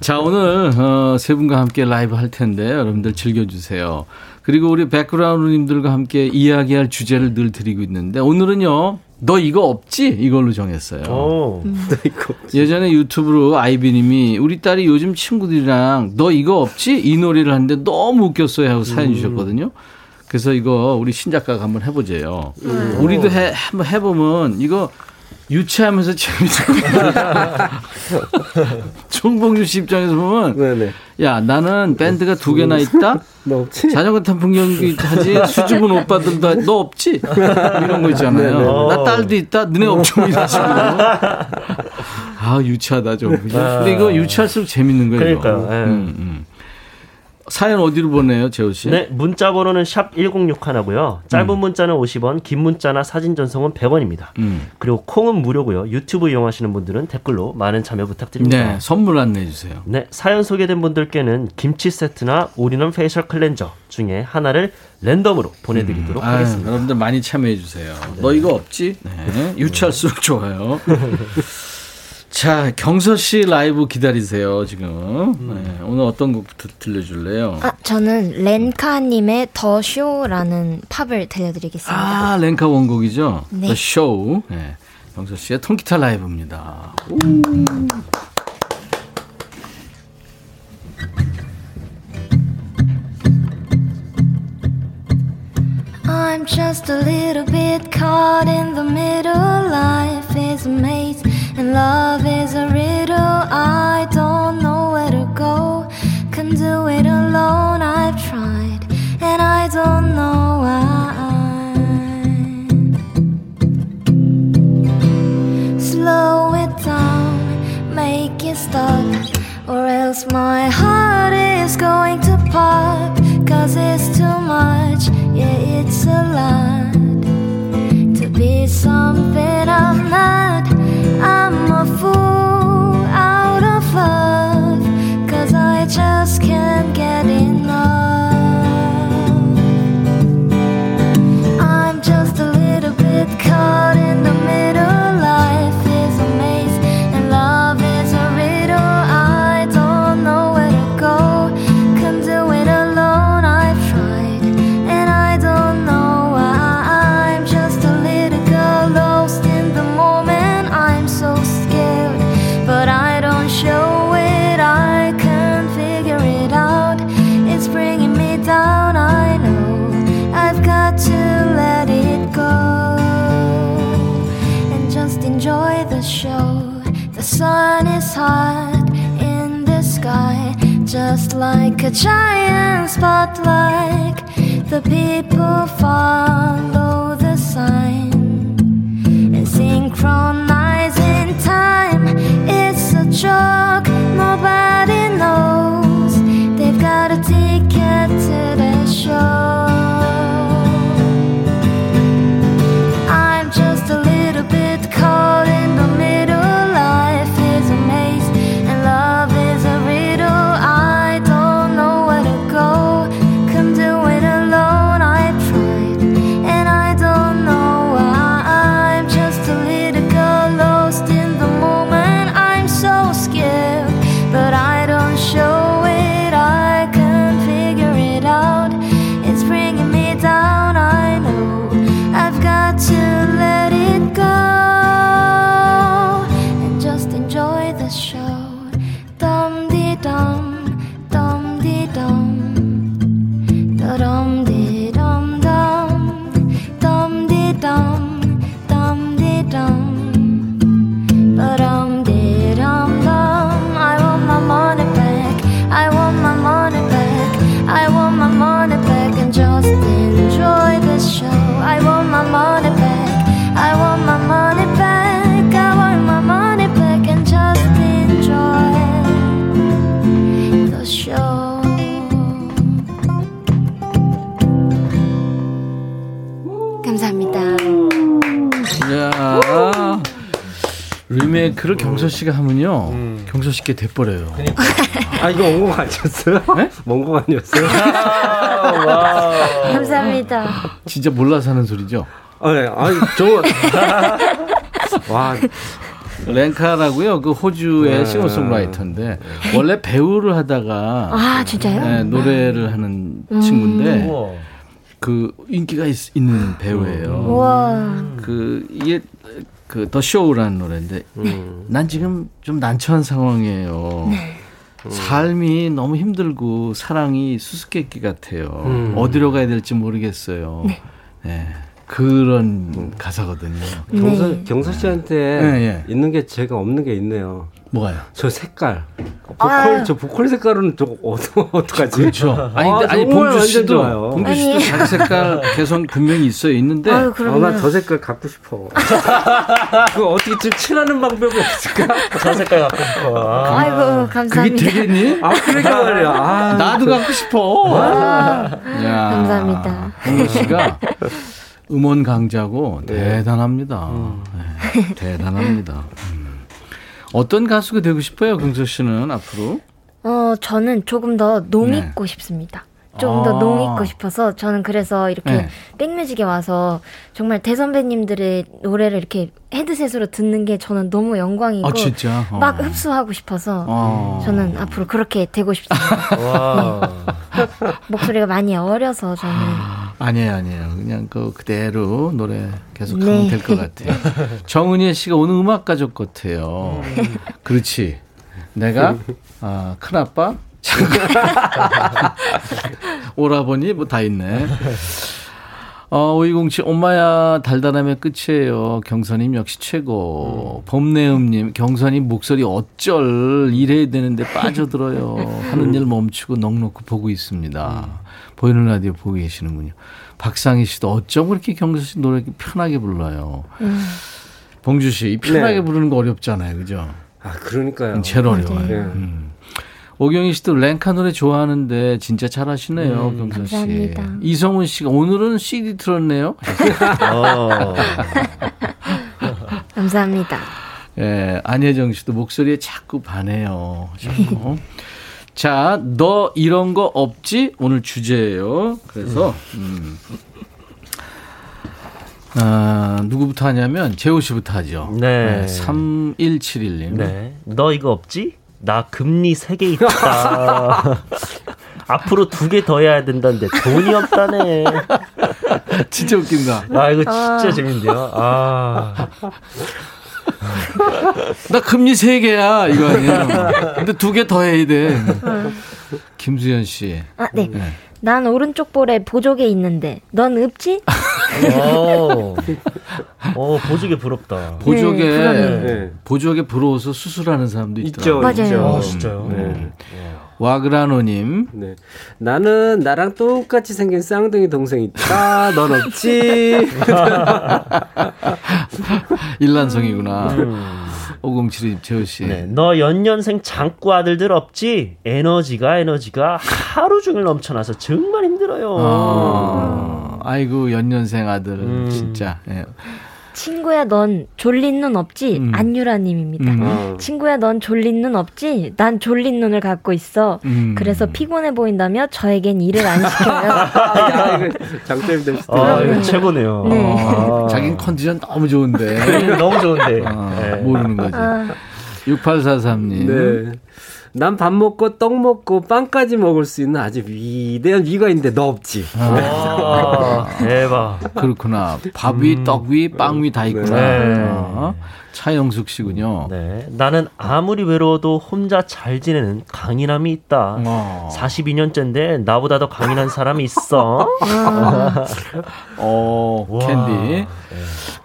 자, 오늘, 어, 세 분과 함께 라이브 할 텐데, 여러분들 즐겨주세요. 그리고 우리 백그라운드님들과 함께 이야기할 주제를 늘 드리고 있는데, 오늘은요, 너 이거 없지? 이걸로 정했어요. 오. 예전에 유튜브로 아이비님이 우리 딸이 요즘 친구들이랑 너 이거 없지? 이 노래를 하는데 너무 웃겼어요 하고 사연 주셨거든요. 그래서 이거 우리 신작가가 한번 해보재요. 우리도 해, 한번 해보면 이거 유치하면서 재밌을. 총봉주 씨 입장에서 보면 네네. 야 나는 밴드가 두 개나 있다. 너 없지? 자전거 탄풍 경기 하지 수줍은 오빠들도 하- 너 없지 이런 거 있잖아요. 네네. 나 딸도 있다. 너네 없죠 이런 식으로. 아 유치하다 좀. 근데 이거 유치할수록 재밌는 거예요. 예. 음, 음. 사연 어디로 보내요, 재호 씨? 네, 문자 번호는 샵 1061하고요. 짧은 문자는 50원, 긴 문자나 사진 전송은 100원입니다. 음. 그리고 콩은 무료고요. 유튜브 이용하시는 분들은 댓글로 많은 참여 부탁드립니다. 네, 선물 안내해 주세요. 네, 사연 소개된 분들께는 김치 세트나 all-in-one facial cleanser 중에 하나를 랜덤으로 보내드리도록 음. 아유, 하겠습니다. 여러분들 많이 참여해 주세요. 너 이거 없지? 네, 유치할수록 좋아요. 자, 경서 씨 라이브 기다리세요, 지금. 네, 오늘 어떤 곡부터 들려줄래요? 아, 저는 렌카님의 더 쇼라는 팝을 들려드리겠습니다. 아, 렌카 원곡이죠? 네. The Show. 네, 경서 씨의 통기타 라이브입니다. I'm just a little bit caught in the middle. Life is a maze and love is a riddle. I don't know where to go. Can do it alone. I've tried and I don't know why. Slow it down, make it stop, or else my heart is going to pop. Cause it's too much, yeah, it's a lot to be something I'm not. I'm a fool out of love, down. I know I've got to let it go and just enjoy the show. The sun is hot in the sky, just like a giant spotlight. The people follow the sign and synchronize in time. It's a joke, 리메이크를 경서 씨가 하면요. 음. 경서 씨께 돼버려요. 아 이거 원곡 아니었어요? 네? 원곡 아니었어요? 감사합니다. 진짜 몰라서 하는 소리죠. 아, 네. 아니 저 와, 랭카라고요. 그 호주의 네. 싱어송라이터인데 원래 배우를 하다가 아, 진짜요? 네, 노래를 하는 음. 친구인데 우와. 그 인기가 있, 는 배우예요. 우와. 그 이게 그 더 쇼라는 노래인데 음. 난 지금 좀 난처한 상황이에요. 삶이 너무 힘들고 사랑이 수수께끼 같아요. 음. 어디로 가야 될지 모르겠어요. 네. 그런 가사거든요. 경서 네. 경서 씨한테 네, 예. 있는 게 제가 없는 게 있네요. 뭐가요? 저 색깔. 보컬 아유. 저 보컬 색깔은 저 어떡 어떡하지? 그렇죠. 아니, 아, 아니 봉주 씨도. 봉주 씨도. 자기 색깔 개성 분명히 있어요. 있는데 아유, 아, 그러면. 나저 색깔 갖고 싶어. 그거 어떻게 좀 칠하는 방법이 없을까? 저 색깔 갖고 싶어. 아이고, 그게 감사합니다. 되겠니? 아, 그러니까 말이야. 아, 나도 갖고 싶어. 야, 감사합니다. 봉주 씨가 음원 강자고 네. 대단합니다. 네, 대단합니다. 음. 어떤 가수가 되고 싶어요, 경서 씨는 앞으로? 어, 저는 조금 더농 네. 있고 싶습니다. 조금 더 아. 농 있고 싶어서 저는 그래서 이렇게 네. 백뮤직에 와서 정말 대선배님들의 노래를 이렇게 헤드셋으로 듣는 게 저는 너무 영광이고 아, 진짜? 어. 막 흡수하고 싶어서 어. 저는 앞으로 그렇게 되고 싶습니다. 와. 목소리가 많이 어려서 저는 아니에요, 아니에요. 그냥 그 그대로 노래 계속 네. 하면 될것 같아요. 정은혜 씨가 오늘 음악 가족 같아요. 그렇지. 내가 아, 큰 아빠, 오라버니 뭐 다 있네. 어, 5207, 엄마야, 달달함의 끝이에요. 경선님 역시 최고. 봄내음님, 경선님 목소리 어쩔, 일해야 되는데 빠져들어요. 하는 일 멈추고 넋놓고 보고 있습니다. 보이는 라디오 보고 계시는군요. 박상희 씨도 어쩜 그렇게 경선 씨 노래 편하게 불러요. 봉주 씨, 이 편하게 네. 부르는 거 어렵잖아요. 그죠? 아, 그러니까요. 제일 어려워요. 네. 음. 오경희 씨도 랭카 노래 좋아하는데 진짜 잘하시네요, 경선 씨. 감사합니다. 이성훈 씨가 오늘은 CD 틀었네요. 어. 감사합니다. 예, 안혜정 씨도 목소리에 자꾸 반해요. 자꾸. 자, 너 이런 거 없지? 오늘 주제예요. 그래서 음. 아, 누구부터 하냐면 재호 씨부터 하죠. 네. 3171님. 네. 너 이거 없지? 나 금리 3개 있다. 앞으로 두 개 더 해야 된다는데 돈이 없다네. 진짜 웃긴다. 아, 이거 진짜 재밌는데요. 아. 나 금리 세 개야 이거 아니에요. 근데 두 개 더 해야 돼. 김수현 씨. 아, 네. 네. 난 오른쪽 볼에 보조개 있는데 넌 없지? 어. 어, 보조개 부럽다. 보조개 네. 네. 보조개 부러워서 수술하는 사람도 있죠. 맞아요. 아. 진짜요? 네. 와그라노님. 네. 나는 나랑 똑같이 생긴 쌍둥이 동생 있다. 넌 없지. 일란성이구나. 5072 재호 씨. 네. 너 연년생 장구 아들들 없지? 에너지가 에너지가 하루 종일 넘쳐나서 정말 힘들어요. 아, 아이고 연년생 아들 음. 진짜. 예. 친구야 넌 졸린 눈 없지? 음. 안유라 님입니다. 음. 어. 친구야 넌 졸린 눈 없지? 난 졸린 눈을 갖고 있어. 음. 그래서 피곤해 보인다며 저에겐 일을 안 시켜요. 야, 이거 장점이 될 수도 아. 이거 최고네요. 네. 아. 자긴 컨디션 너무 좋은데. 너무 좋은데. 아, 네. 모르는 거지. 아, 6843님. 네. 난 밥 먹고 떡 먹고 빵까지 먹을 수 있는 아주 위대한 위가 있는데 너 없지. 아, 대박. 그렇구나. 밥 위, 떡 위, 빵 위 다 있구나. 네. 어, 차영숙 씨군요. 네. 나는 아무리 외로워도 혼자 잘 지내는 강인함이 있다. 어. 42년째인데 나보다 더 강인한 사람이 있어. 어, 와. 캔디.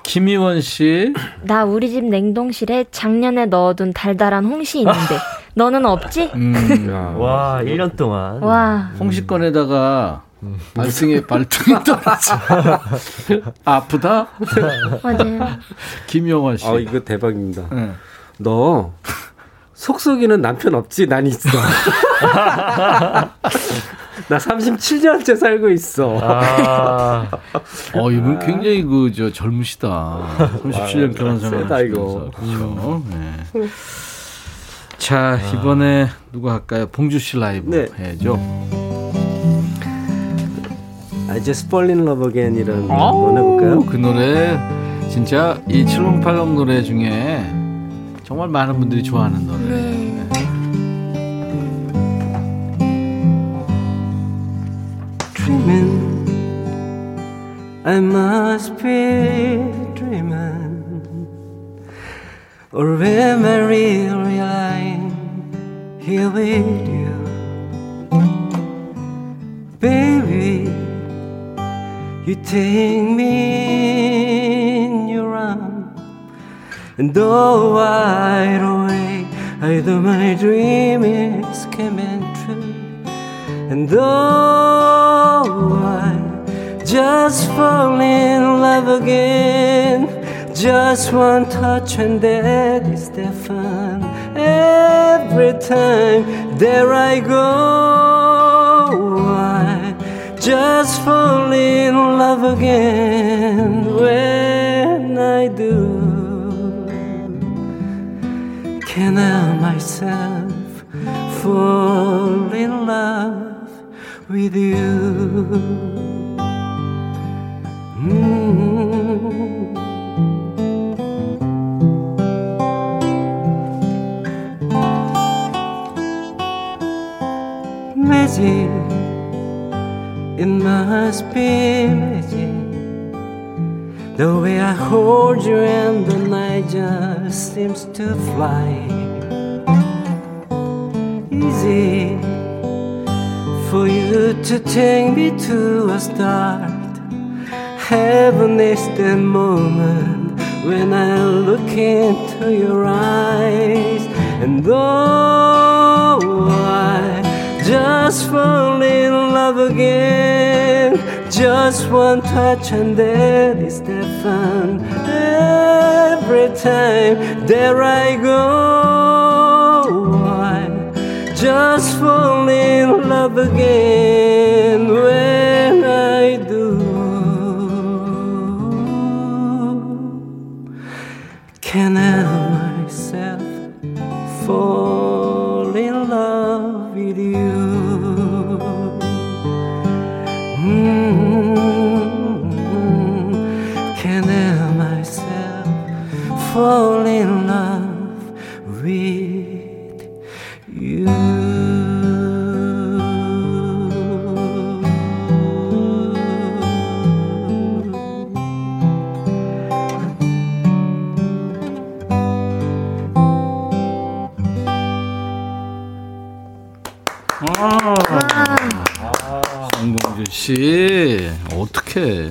김희원 씨. 나 우리 집 냉동실에 작년에 넣어둔 달달한 홍시 있는데 너는 없지? 음, 야. 와, 1년 동안. 와, 홍시권에다가 발등에 발등에 떨어져. 아프다? 맞아요. 김영화 씨. 아 이거 대박입니다. 네. 너 속속이는 남편 없지? 난 있어. 나 37년째 살고 있어. 아, 어, 이분 굉장히 그, 저, 젊으시다. 37년 결혼 생활. 세다, 이거. 그렇죠. 네. 자, 이번에 누구 할까요? 봉주 씨 라이브 네. 해야죠. I just fall in love again이라는 아우, 노래 해볼까요? 그 노래 진짜 이7080 노래 중에 정말 많은 분들이 좋아하는 노래. 네. dreaming. I must be dreaming. Or am I really lying here with you? Baby, you take me in your arms. And though wide awake, I know my dream is coming true. And though I just fall in love again, just one touch and that is the fun. Every time there I go, just fall in love again when I do. Can I myself fall in love with you? Mm. Magic, it must be magic. The way I hold you and the night just seems to fly. Easy for you to take me to a start. Heaven is the moment when I look into your eyes. And though just fall in love again, just one touch and that is the fun. Every time there I go, I just fall in love again when I do. Can I fall in love with you? 씨, 어떡해.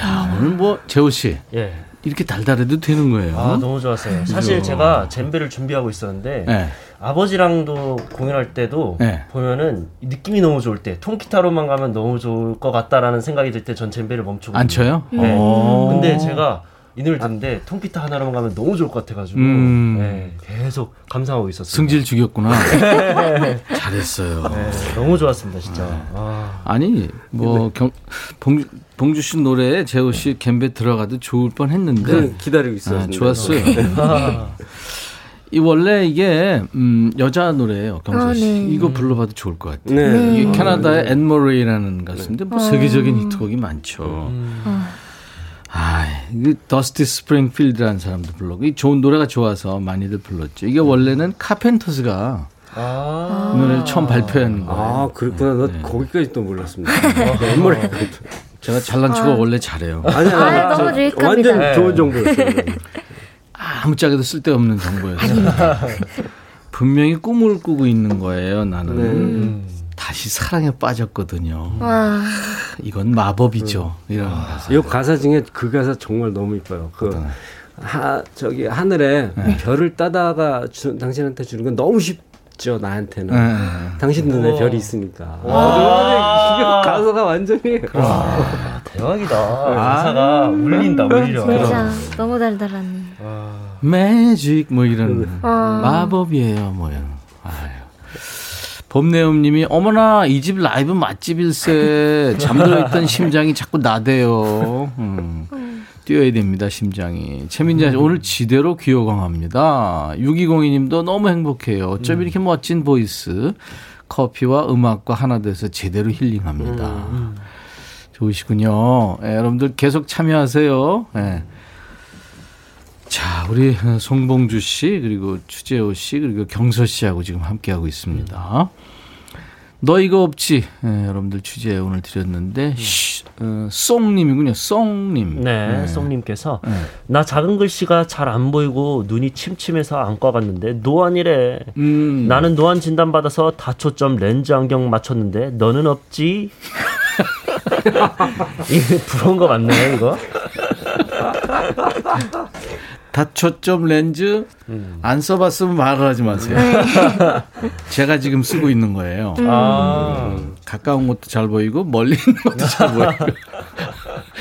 야, 오늘 뭐, 재호 씨. 예. 이렇게 달달해도 되는 거예요? 아 너무 좋았어요. 사실 그죠? 제가 젬베를 준비하고 있었는데 네. 아버지랑도 공연할 때도 네. 보면은 이 느낌이 너무 좋을 때 통기타로만 가면 너무 좋을 것 같다라는 생각이 들 때 전 젬베를 멈추고 안 쳐요? 네. 오. 근데 제가 이 노래 듣는데 통기타 하나로만 가면 너무 좋을 것 같아가지고 음. 네, 계속 감상하고 있었어요. 승질 죽였구나. 잘했어요. 네, 너무 좋았습니다, 진짜. 아, 아니 뭐 경, 봉, 봉주 씨 노래에 재호 씨 젬베 들어가도 좋을 뻔 했는데 그 기다리고 있었는데. 아, 좋았어요. 이 원래 이게 음, 여자 노래예요, 경서 아, 씨. 네. 이거 불러봐도 좋을 것 같아요. 네. 네. 이게 캐나다의 앤 머레이라는 가수인데 뭐 세계적인 히트곡이 많죠. 아, 이 더스티 스프링필드라는 사람도 불렀고 이 좋은 노래가 좋아서 많이들 불렀죠. 이게 원래는 카펜터스가 아, 이 노래를 처음 발표한 거예요. 아, 그렇구나. 나 네. 거기까지 또 몰랐습니다. 엠머리 제가 잘난 척을 원래 잘해요. 아니, 아, 아니, 너무 저 유익합니다. 완전 네. 좋은 정보였어요. 아무짝에도 쓸데없는 정보였어요. 분명히 꿈을 꾸고 있는 거예요. 나는 다시 사랑에 빠졌거든요. 와, 이건 마법이죠. 이런 가사. 이 가사 중에 그 가사 정말 너무 이뻐요. 그 하, 저기 하늘에 별을 따다가 주, 당신한테 주는 건 너무 쉽 죠 나한테는. 네. 당신 눈에 우와. 별이 있으니까. 아, 이게 가사가 완전히. 대박이다. 가사가 울린다, 울려. 진짜 너무 달달하네. 매직 뭐 이런 어. 마법이에요, 뭐요. 아유. 봄내음님이 어머나 이 집 라이브 맛집일세 잠들어 있던 심장이 자꾸 나대요. 음. 뛰어야 됩니다 심장이. 최민자 씨 오늘 지대로 귀호강합니다. 6202님도 너무 행복해요. 어쩜 이렇게 멋진 보이스. 커피와 음악과 하나 돼서 제대로 힐링합니다. 좋으시군요. 예, 여러분들 계속 참여하세요. 예. 자, 우리 송봉주 씨 그리고 추재호 씨 그리고 경서 씨하고 지금 함께 하고 있습니다. 너 이거 없지? 예, 여러분들 주제 오늘 드렸는데 쉬, 어, 쏭님이군요. 쏭님. 네, 송님께서 나 작은 글씨가 잘 안 보이고 눈이 침침해서 안과 갔는데 노안이래. 음. 나는 노안 진단 받아서 다초점 렌즈 안경 맞췄는데 너는 없지? 이게 부러운 거 맞나요 이거? 다초점 렌즈 안 써봤으면 말을 하지 마세요. 제가 지금 쓰고 있는 거예요. 아. 음, 가까운 것도 잘 보이고 멀리 있는 것도 잘 보이고.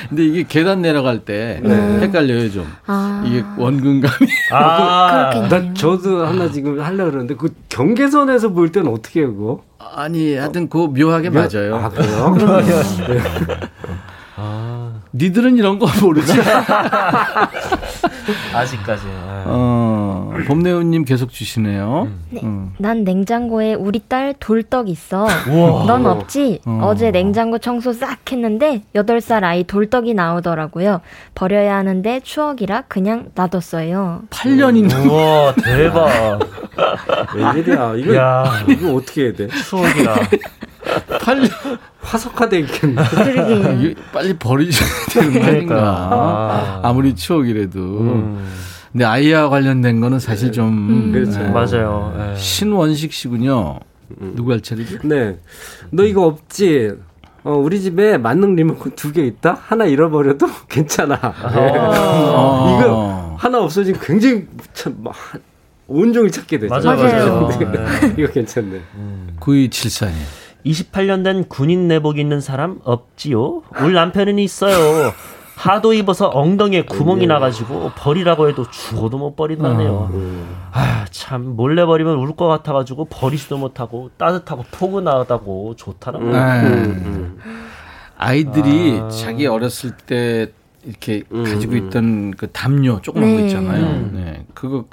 근데 이게 계단 내려갈 때 헷갈려요 좀. 아. 이게 원근감이. 아, 나 저도 하나 지금 하려고 그러는데 그 경계선에서 볼 때는 어떻게 해요, 그거? 아니 하여튼 그 묘하게 맞아요. 아, 그래요? 니들은 이런 거 모르지. 아직까지. 어, 봄내우님 계속 주시네요. 음. 난 냉장고에 우리 딸 돌떡 있어. 우와. 넌 없지? 어. 어제 냉장고 청소 싹 했는데 8살 아이 돌떡이 나오더라고요. 버려야 하는데 추억이라 그냥 놔뒀어요. 8년이나. 우와 대박. 웬일이야. 이거, 야. 이거 어떻게 해야 돼? 추억이라. 8년. 화석화돼 있겠네. 빨리 버리셔야 되는 거 그러니까. 아닌가. 아. 아무리 추억이라도. 음. 근데 아이와 관련된 거는 사실 좀. 그렇죠. 네. 맞아요. 예. 신원식 씨군요. 누구 할 차례죠? 네. 너 이거 없지? 어, 우리 집에 만능 리모컨 두 개 있다? 하나 잃어버려도 괜찮아. 어. 이거 하나 없어지면 굉장히 참, 막, 온종일 찾게 되잖아. 맞아요. 맞아요. 맞아요. 이거 괜찮네. 9274님. 28년 된 군인 내복 입는 사람 없지요? 우리 남편은 있어요. 하도 입어서 엉덩이에 구멍이 나가지고 버리라고 해도 죽어도 못 버린다네요. 아, 참 몰래 버리면 울 것 같아가지고 버리지도 못하고 따뜻하고 포근하다고 좋다는 거예요. 네. 아이들이 아. 자기 어렸을 때 이렇게 음, 가지고 음. 있던 그 담요 조그만 거 네. 있잖아요. 음. 네. 그거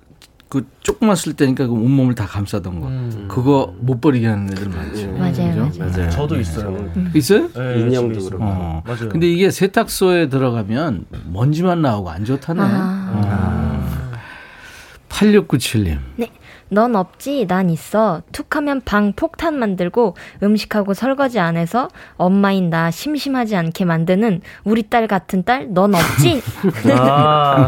그 조그만 쓸 때니까 그 온몸을 다 감싸던 거. 음. 그거 못 버리게 하는 애들 많죠. 맞아요, 그죠? 맞아요. 저도 있어요. 있어요? 네, 인형도. 그렇고. 어. 맞아요. 근데 이게 세탁소에 들어가면 먼지만 나오고 안 좋다네. 아. 8697님. 네. 넌 없지? 난 있어. 툭 하면 방 폭탄 만들고 음식하고 설거지 안 해서 엄마인 나 심심하지 않게 만드는 우리 딸 같은 딸? 넌 없지? 아,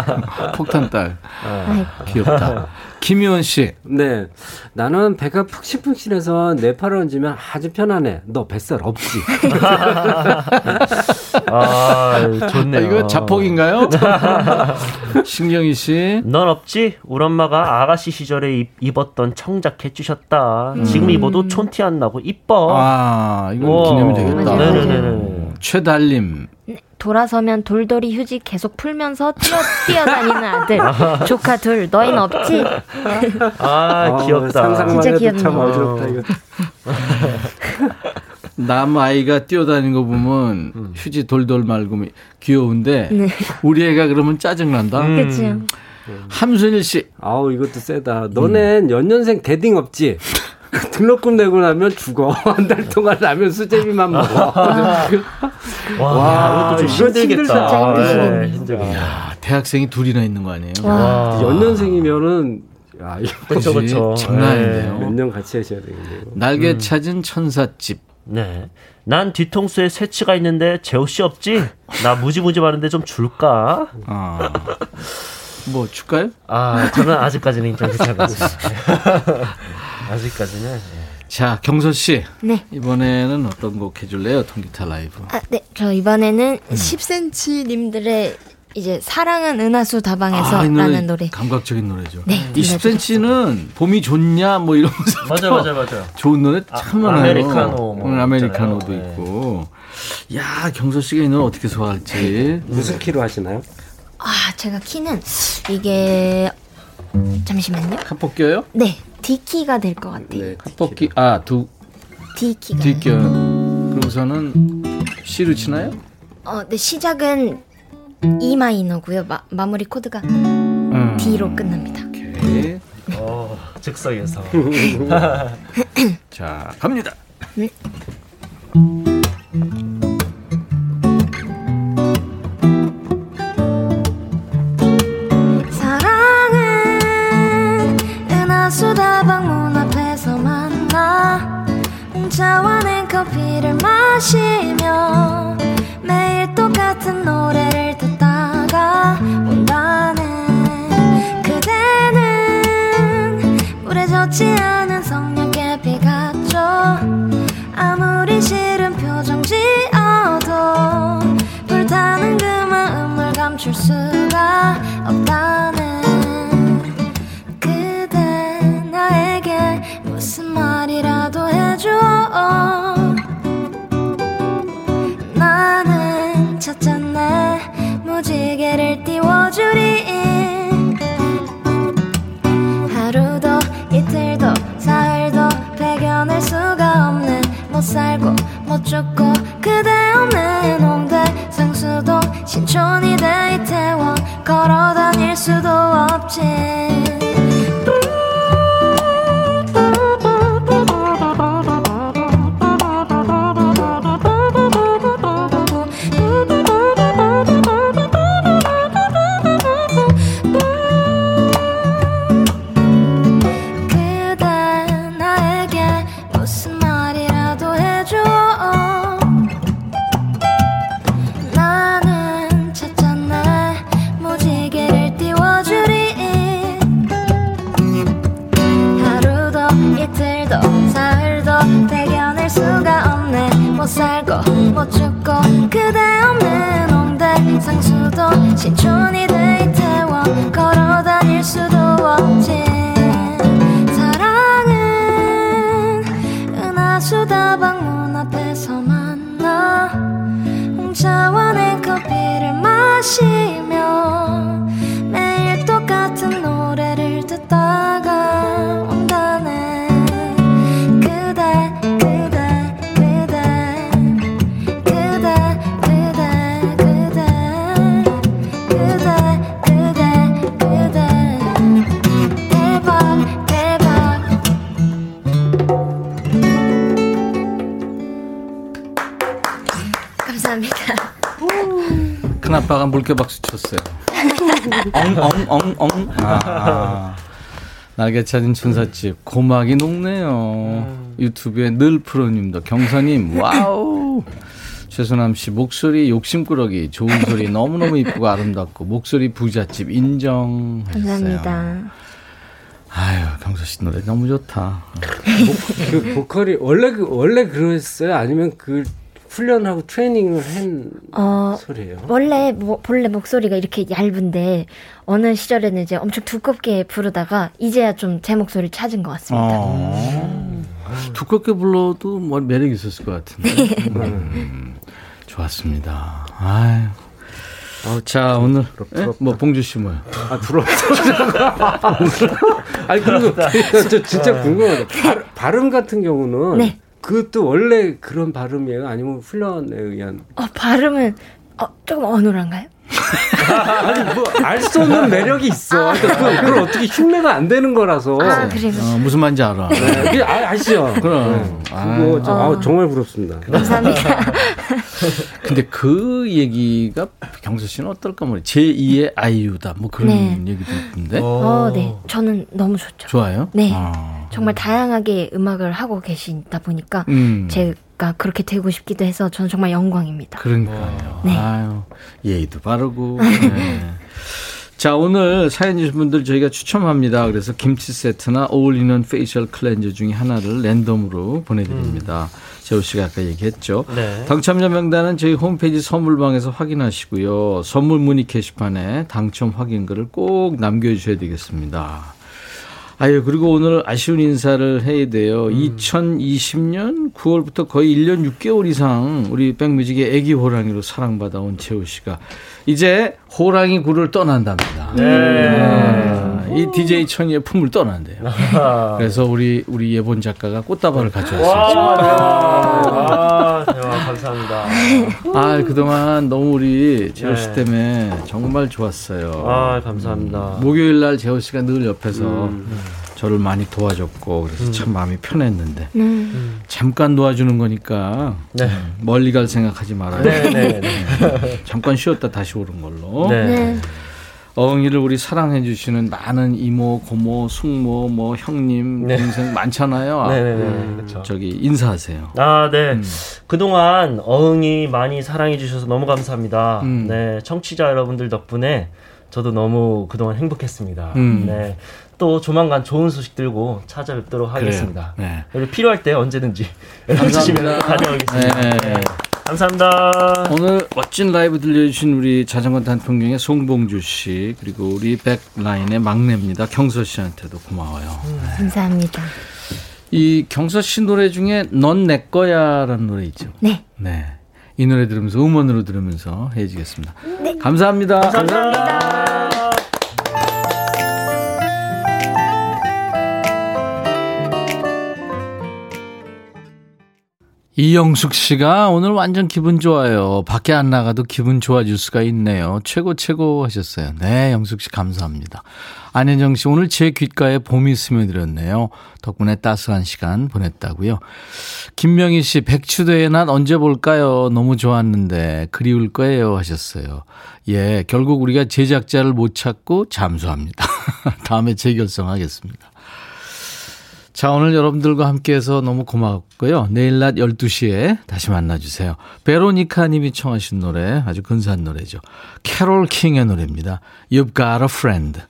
폭탄 딸. 아이고. 귀엽다. 김희원 씨. 네. 나는 배가 푹신푹신해서 내 팔을 얹으면 아주 편안해. 너 뱃살 없지? 아, 좋네요. 아, 이거 자폭인가요? 신경희 씨. 넌 없지? 우리 엄마가 아가씨 시절에 입, 입었던 청자켓 해주셨다. 지금 입어도 촌티 안 나고 이뻐. 아, 이건. 기념이 되겠다. 네네네. 최달님. 돌아서면 돌돌이 휴지 계속 풀면서 뛰어, 뛰어다니는 아들. 조카 둘, 너희는 없지? 아, 귀엽다. 상상만 진짜 해도 귀엽네요. 참 어지럽다, 이거. 남 아이가 뛰어다니는 거 보면 음. 휴지 돌돌 말고 귀여운데 네. 우리 애가 그러면 짜증 난다. 음. 그치요. 함순일 씨. 아우, 이것도 세다. 너넨 연년생 대딩 없지? 등록금 내고 나면 죽어. 한 달 동안 라면 수제비만 먹어. 와, 와, 이것도 좀 힘들겠다. 힘드시겠네요. 네. 야, 대학생이 둘이나 있는 거 아니에요? 와. 연년생이면은, 야, 그치? 그쵸. 장난 아닌데요. 네. 몇년 같이 하셔야 되겠네요. 날개 찾은 천사집. 네. 난 뒤통수에 새치가 있는데 재호 씨 없지? 나 무지무지 많은데 좀 줄까? 아. 뭐 줄까요? 아, 저는 아직까지는 좀 괜찮았어요. 아직까지는. 예. 자, 경서 씨. 네. 이번에는 어떤 곡 해줄래요? 통기타 라이브. 아, 네. 저 이번에는 10cm님들의 이제 사랑은 은하수 다방에서 아, 라는 노래. 감각적인 노래죠. 네, 20cm는 봄이 좋냐 뭐 이러면서 맞아요, 맞아요, 맞아요. 좋은 노래 참 아, 많아요. 아메리카노 뭐 아메리카노도 있잖아요. 있고. 야 경서 씨가 이 노래 어떻게 소화할지. 무슨 키로 하시나요? 아, 제가 키는 이게 잠시만요. 한폭 껴요? 네. D키가 될 것 같아요. 네, 합법기 아두 D키가. 뒷겨 그러고서는 C로 치나요? 어, 네, 시작은 E 마이너고요. 마, 마무리 코드가 음. D로 끝납니다. 오케이. 어, 즉석에서. 자 갑니다. 사 감출 수가 없다네 그대 나에게 무슨 말이라도 해줘. 나는 찾잖네 엉엉엉엉. 아, 날개 찾은 천사집 고막이 녹네요. 유튜브에 늘 프로님도 경사님 와우. 최소남 씨 목소리 욕심꾸러기 좋은 소리 너무너무 이쁘고 아름답고 목소리 부잣집 인정. 감사합니다. 아유 경서 씨 노래 너무 좋다. 그 보컬이 원래 그 원래 그랬어요? 아니면 그 훈련하고 트레이닝을 한 어, 소리예요? 원래 뭐, 본래 목소리가 이렇게 얇은데 어느 시절에는 이제 엄청 두껍게 부르다가 이제야 좀 제 목소리를 찾은 것 같습니다. 어. 두껍게 불러도 뭐 매력 있었을 것 같은데. 음, 좋았습니다. 아유. 자 오늘 예? 뭐 봉주 씨 뭐요? 아 부럽다. 아니 그리고 저 진짜 궁금하다. 발, 발음 같은 경우는 네. 그것도 원래 그런 발음이에요? 아니면 훈련에 의한? 어, 발음은 어, 조금 어눌한가요? 아니 뭐 알 수 없는 매력이 있어. 그러니까 그걸, 그걸 어떻게 흉내가 안 되는 거라서. 아, 그래요? 어, 무슨 말인지 알아. 네, 그게 아, 아시죠? 그럼. 네. 아유. 그거 저, 아, 정말 부럽습니다. 감사합니다. 근데 그 얘기가 경서 씨는 어떨까 모르. 제 2의 아이유다. 뭐 그런 네. 얘기도 있던데. 어, 네. 저는 너무 좋죠. 좋아요? 네. 아. 정말 다양하게 음악을 하고 계시다 보니까 음. 제가 그렇게 되고 싶기도 해서 저는 정말 영광입니다. 그러니까요. 네. 아유, 예의도 바르고. 네. 자, 오늘 사연 주신 분들 저희가 추첨합니다. 그래서 김치 세트나 all-in-one facial cleanser 중에 하나를 랜덤으로 보내드립니다. 재호 씨가 아까 얘기했죠. 네. 당첨자 명단은 저희 홈페이지 선물방에서 확인하시고요. 선물 문의 게시판에 당첨 확인글을 꼭 남겨주셔야 되겠습니다. 아유, 그리고 오늘 아쉬운 인사를 해야 돼요. 2020년 9월부터 거의 1년 6개월 이상 우리 백뮤직의 애기 호랑이로 사랑받아온 재호 씨가 이제 호랑이 굴을 떠난답니다. 네. 이 DJ 천이의 품을 떠난대요. 그래서 우리 우리 예본 작가가 꽃다발을 가져왔어요. 와, 대박 감사합니다. 아 그동안 너무 우리 재호 씨 네. 때문에 정말 좋았어요. 아, 감사합니다. 목요일 날 재호 씨가 늘 옆에서 음. 저를 많이 도와줬고 그래서 참 마음이 편했는데 음. 잠깐 도와주는 거니까 네. 멀리 갈 생각하지 말아요. 네, 네, 네. 잠깐 쉬었다 다시 오는 걸로. 어흥이를 우리 사랑해 주시는 많은 이모, 고모, 숙모, 뭐 형님, 네. 동생 많잖아요. 네, 네, 네. 음, 그렇죠. 저기 인사하세요. 아, 네. 음. 그동안 어흥이 많이 사랑해 주셔서 너무 감사합니다. 음. 네, 청취자 여러분들 덕분에 저도 너무 그동안 행복했습니다. 음. 네. 또 조만간 좋은 소식 들고 찾아뵙도록. 하겠습니다. 네. 필요할 때 언제든지 연락 주시면 다녀오겠습니다. 네. 감사합니다. 오늘 멋진 라이브 들려주신 우리 자전거 단풍경의 송봉주 씨 그리고 우리 백라인의 막내입니다. 경서 씨한테도 고마워요. 감사합니다. 이 경서 씨 노래 중에 넌 내 거야라는 노래 있죠. 네. 네. 이 노래 들으면서 음원으로 들으면서 헤어지겠습니다. 감사합니다. 감사합니다. 이영숙 씨가 오늘 완전 기분 좋아요. 밖에 안 나가도 기분 좋아질 수가 있네요. 최고 최고 하셨어요. 네, 영숙 씨 감사합니다. 안현정 씨 오늘 제 귓가에 봄이 스며들었네요. 덕분에 따스한 시간 보냈다고요. 김명희 씨 백추대의 난 언제 볼까요? 너무 좋았는데 그리울 거예요 하셨어요. 예, 결국 우리가 제작자를 못 찾고 잠수합니다. 다음에 재결성하겠습니다. 자, 오늘 여러분들과 함께해서 너무 고맙고요. 내일 낮 12시에 다시 만나주세요. 베로니카 님이 청하신 노래, 아주 근사한 노래죠. 캐롤 킹의 노래입니다. You've got a friend.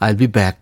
I'll be back.